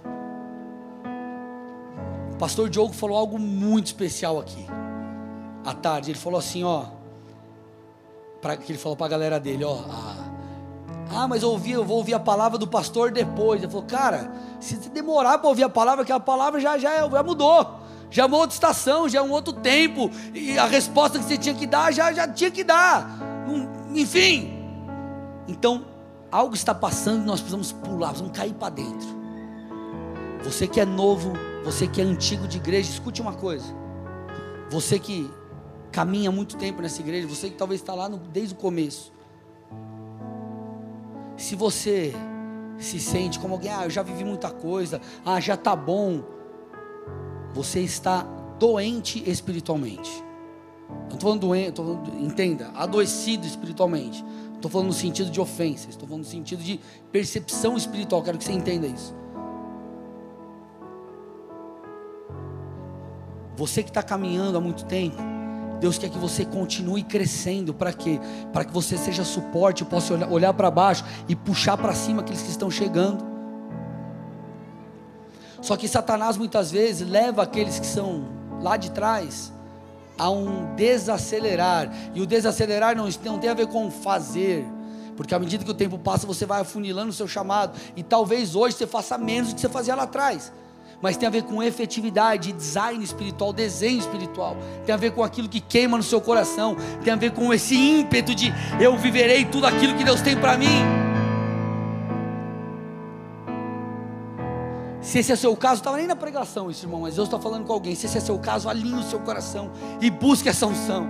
[SPEAKER 1] O pastor Diogo falou algo muito especial aqui. À tarde, ele falou assim, ó, para que ele falou para a galera dele, ó, Ah, mas eu, ouvi, eu vou ouvir a palavra do pastor depois. Ele falou, cara, se demorar para ouvir a palavra, aquela palavra já, já, já mudou. Já é uma outra estação, já é um outro tempo. E a resposta que você tinha que dar, já, já tinha que dar. Enfim. Então, algo está passando e nós precisamos pular, precisamos cair para dentro. Você que é novo, você que é antigo de igreja, escute uma coisa. Você que caminha muito tempo nessa igreja, você que talvez está lá no, desde o começo. Se você se sente como alguém, ah, eu já vivi muita coisa, ah, já está bom, você está doente espiritualmente. Não estou falando doente, tô falando, entenda, adoecido espiritualmente. Estou falando no sentido de ofensa, estou falando no sentido de percepção espiritual. Quero que você entenda isso. Você que está caminhando há muito tempo, Deus quer que você continue crescendo. Para quê? Para que você seja suporte, possa olhar, olhar para baixo e puxar para cima aqueles que estão chegando. Só que Satanás muitas vezes leva aqueles que são lá de trás a um desacelerar. E o desacelerar não, não tem a ver com fazer. Porque à medida que o tempo passa, você vai afunilando o seu chamado. E talvez hoje você faça menos do que você fazia lá atrás. Mas tem a ver com efetividade, design espiritual, desenho espiritual. Tem a ver com aquilo que queima no seu coração. Tem a ver com esse ímpeto de eu viverei tudo aquilo que Deus tem para mim. Se esse é seu caso, estava nem na pregação isso, irmão, mas Deus está falando com alguém. Se esse é seu caso, alinhe o seu coração e busque essa unção.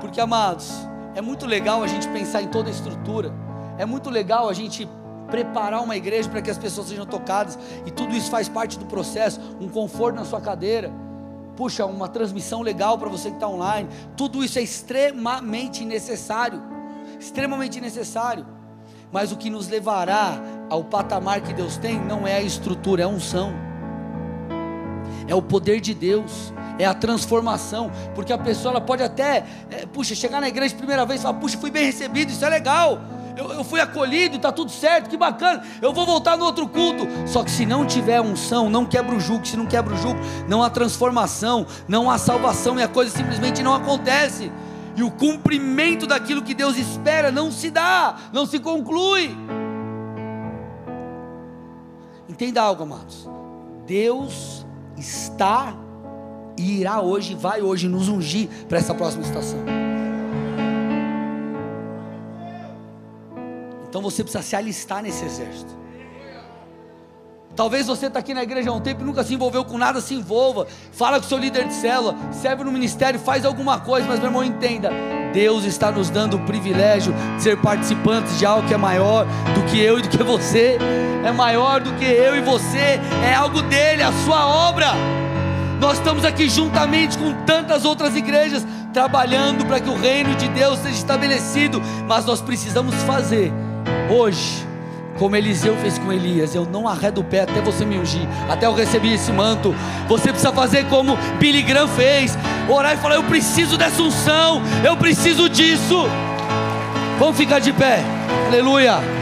[SPEAKER 1] Porque, amados, é muito legal a gente pensar em toda a estrutura, é muito legal a gente preparar uma igreja para que as pessoas sejam tocadas, e tudo isso faz parte do processo, um conforto na sua cadeira. Puxa, uma transmissão legal para você que está online. Tudo isso é extremamente necessário. Extremamente necessário. Mas o que nos levará ao patamar que Deus tem não é a estrutura, é a unção. É o poder de Deus, é a transformação, porque a pessoa ela pode até, é, puxa, chegar na igreja primeira vez e falar, puxa, fui bem recebido, isso é legal, eu, eu fui acolhido, está tudo certo, que bacana, eu vou voltar no outro culto. Só que se não tiver unção, não quebra o jugo, se não quebra o jugo, não há transformação, não há salvação e a coisa simplesmente não acontece e o cumprimento daquilo que Deus espera não se dá, não se conclui. Entenda algo, amados. Deus está e irá hoje, vai hoje nos ungir para essa próxima estação. Então você precisa se alistar nesse exército. Talvez você está aqui na igreja há um tempo e nunca se envolveu com nada, se envolva. Fala com o seu líder de célula, serve no ministério, faz alguma coisa, mas meu irmão, entenda: Deus está nos dando o privilégio de ser participantes de algo que é maior do que eu e do que você, é maior do que eu e você, é algo dele, a sua obra. Nós estamos aqui juntamente com tantas outras igrejas, trabalhando para que o reino de Deus seja estabelecido, mas nós precisamos fazer hoje como Eliseu fez com Elias, eu não arredo o pé até você me ungir, até eu receber esse manto. Você precisa fazer como Billy Graham fez: orar e falar, eu preciso dessa unção, eu preciso disso. Vamos ficar de pé, aleluia.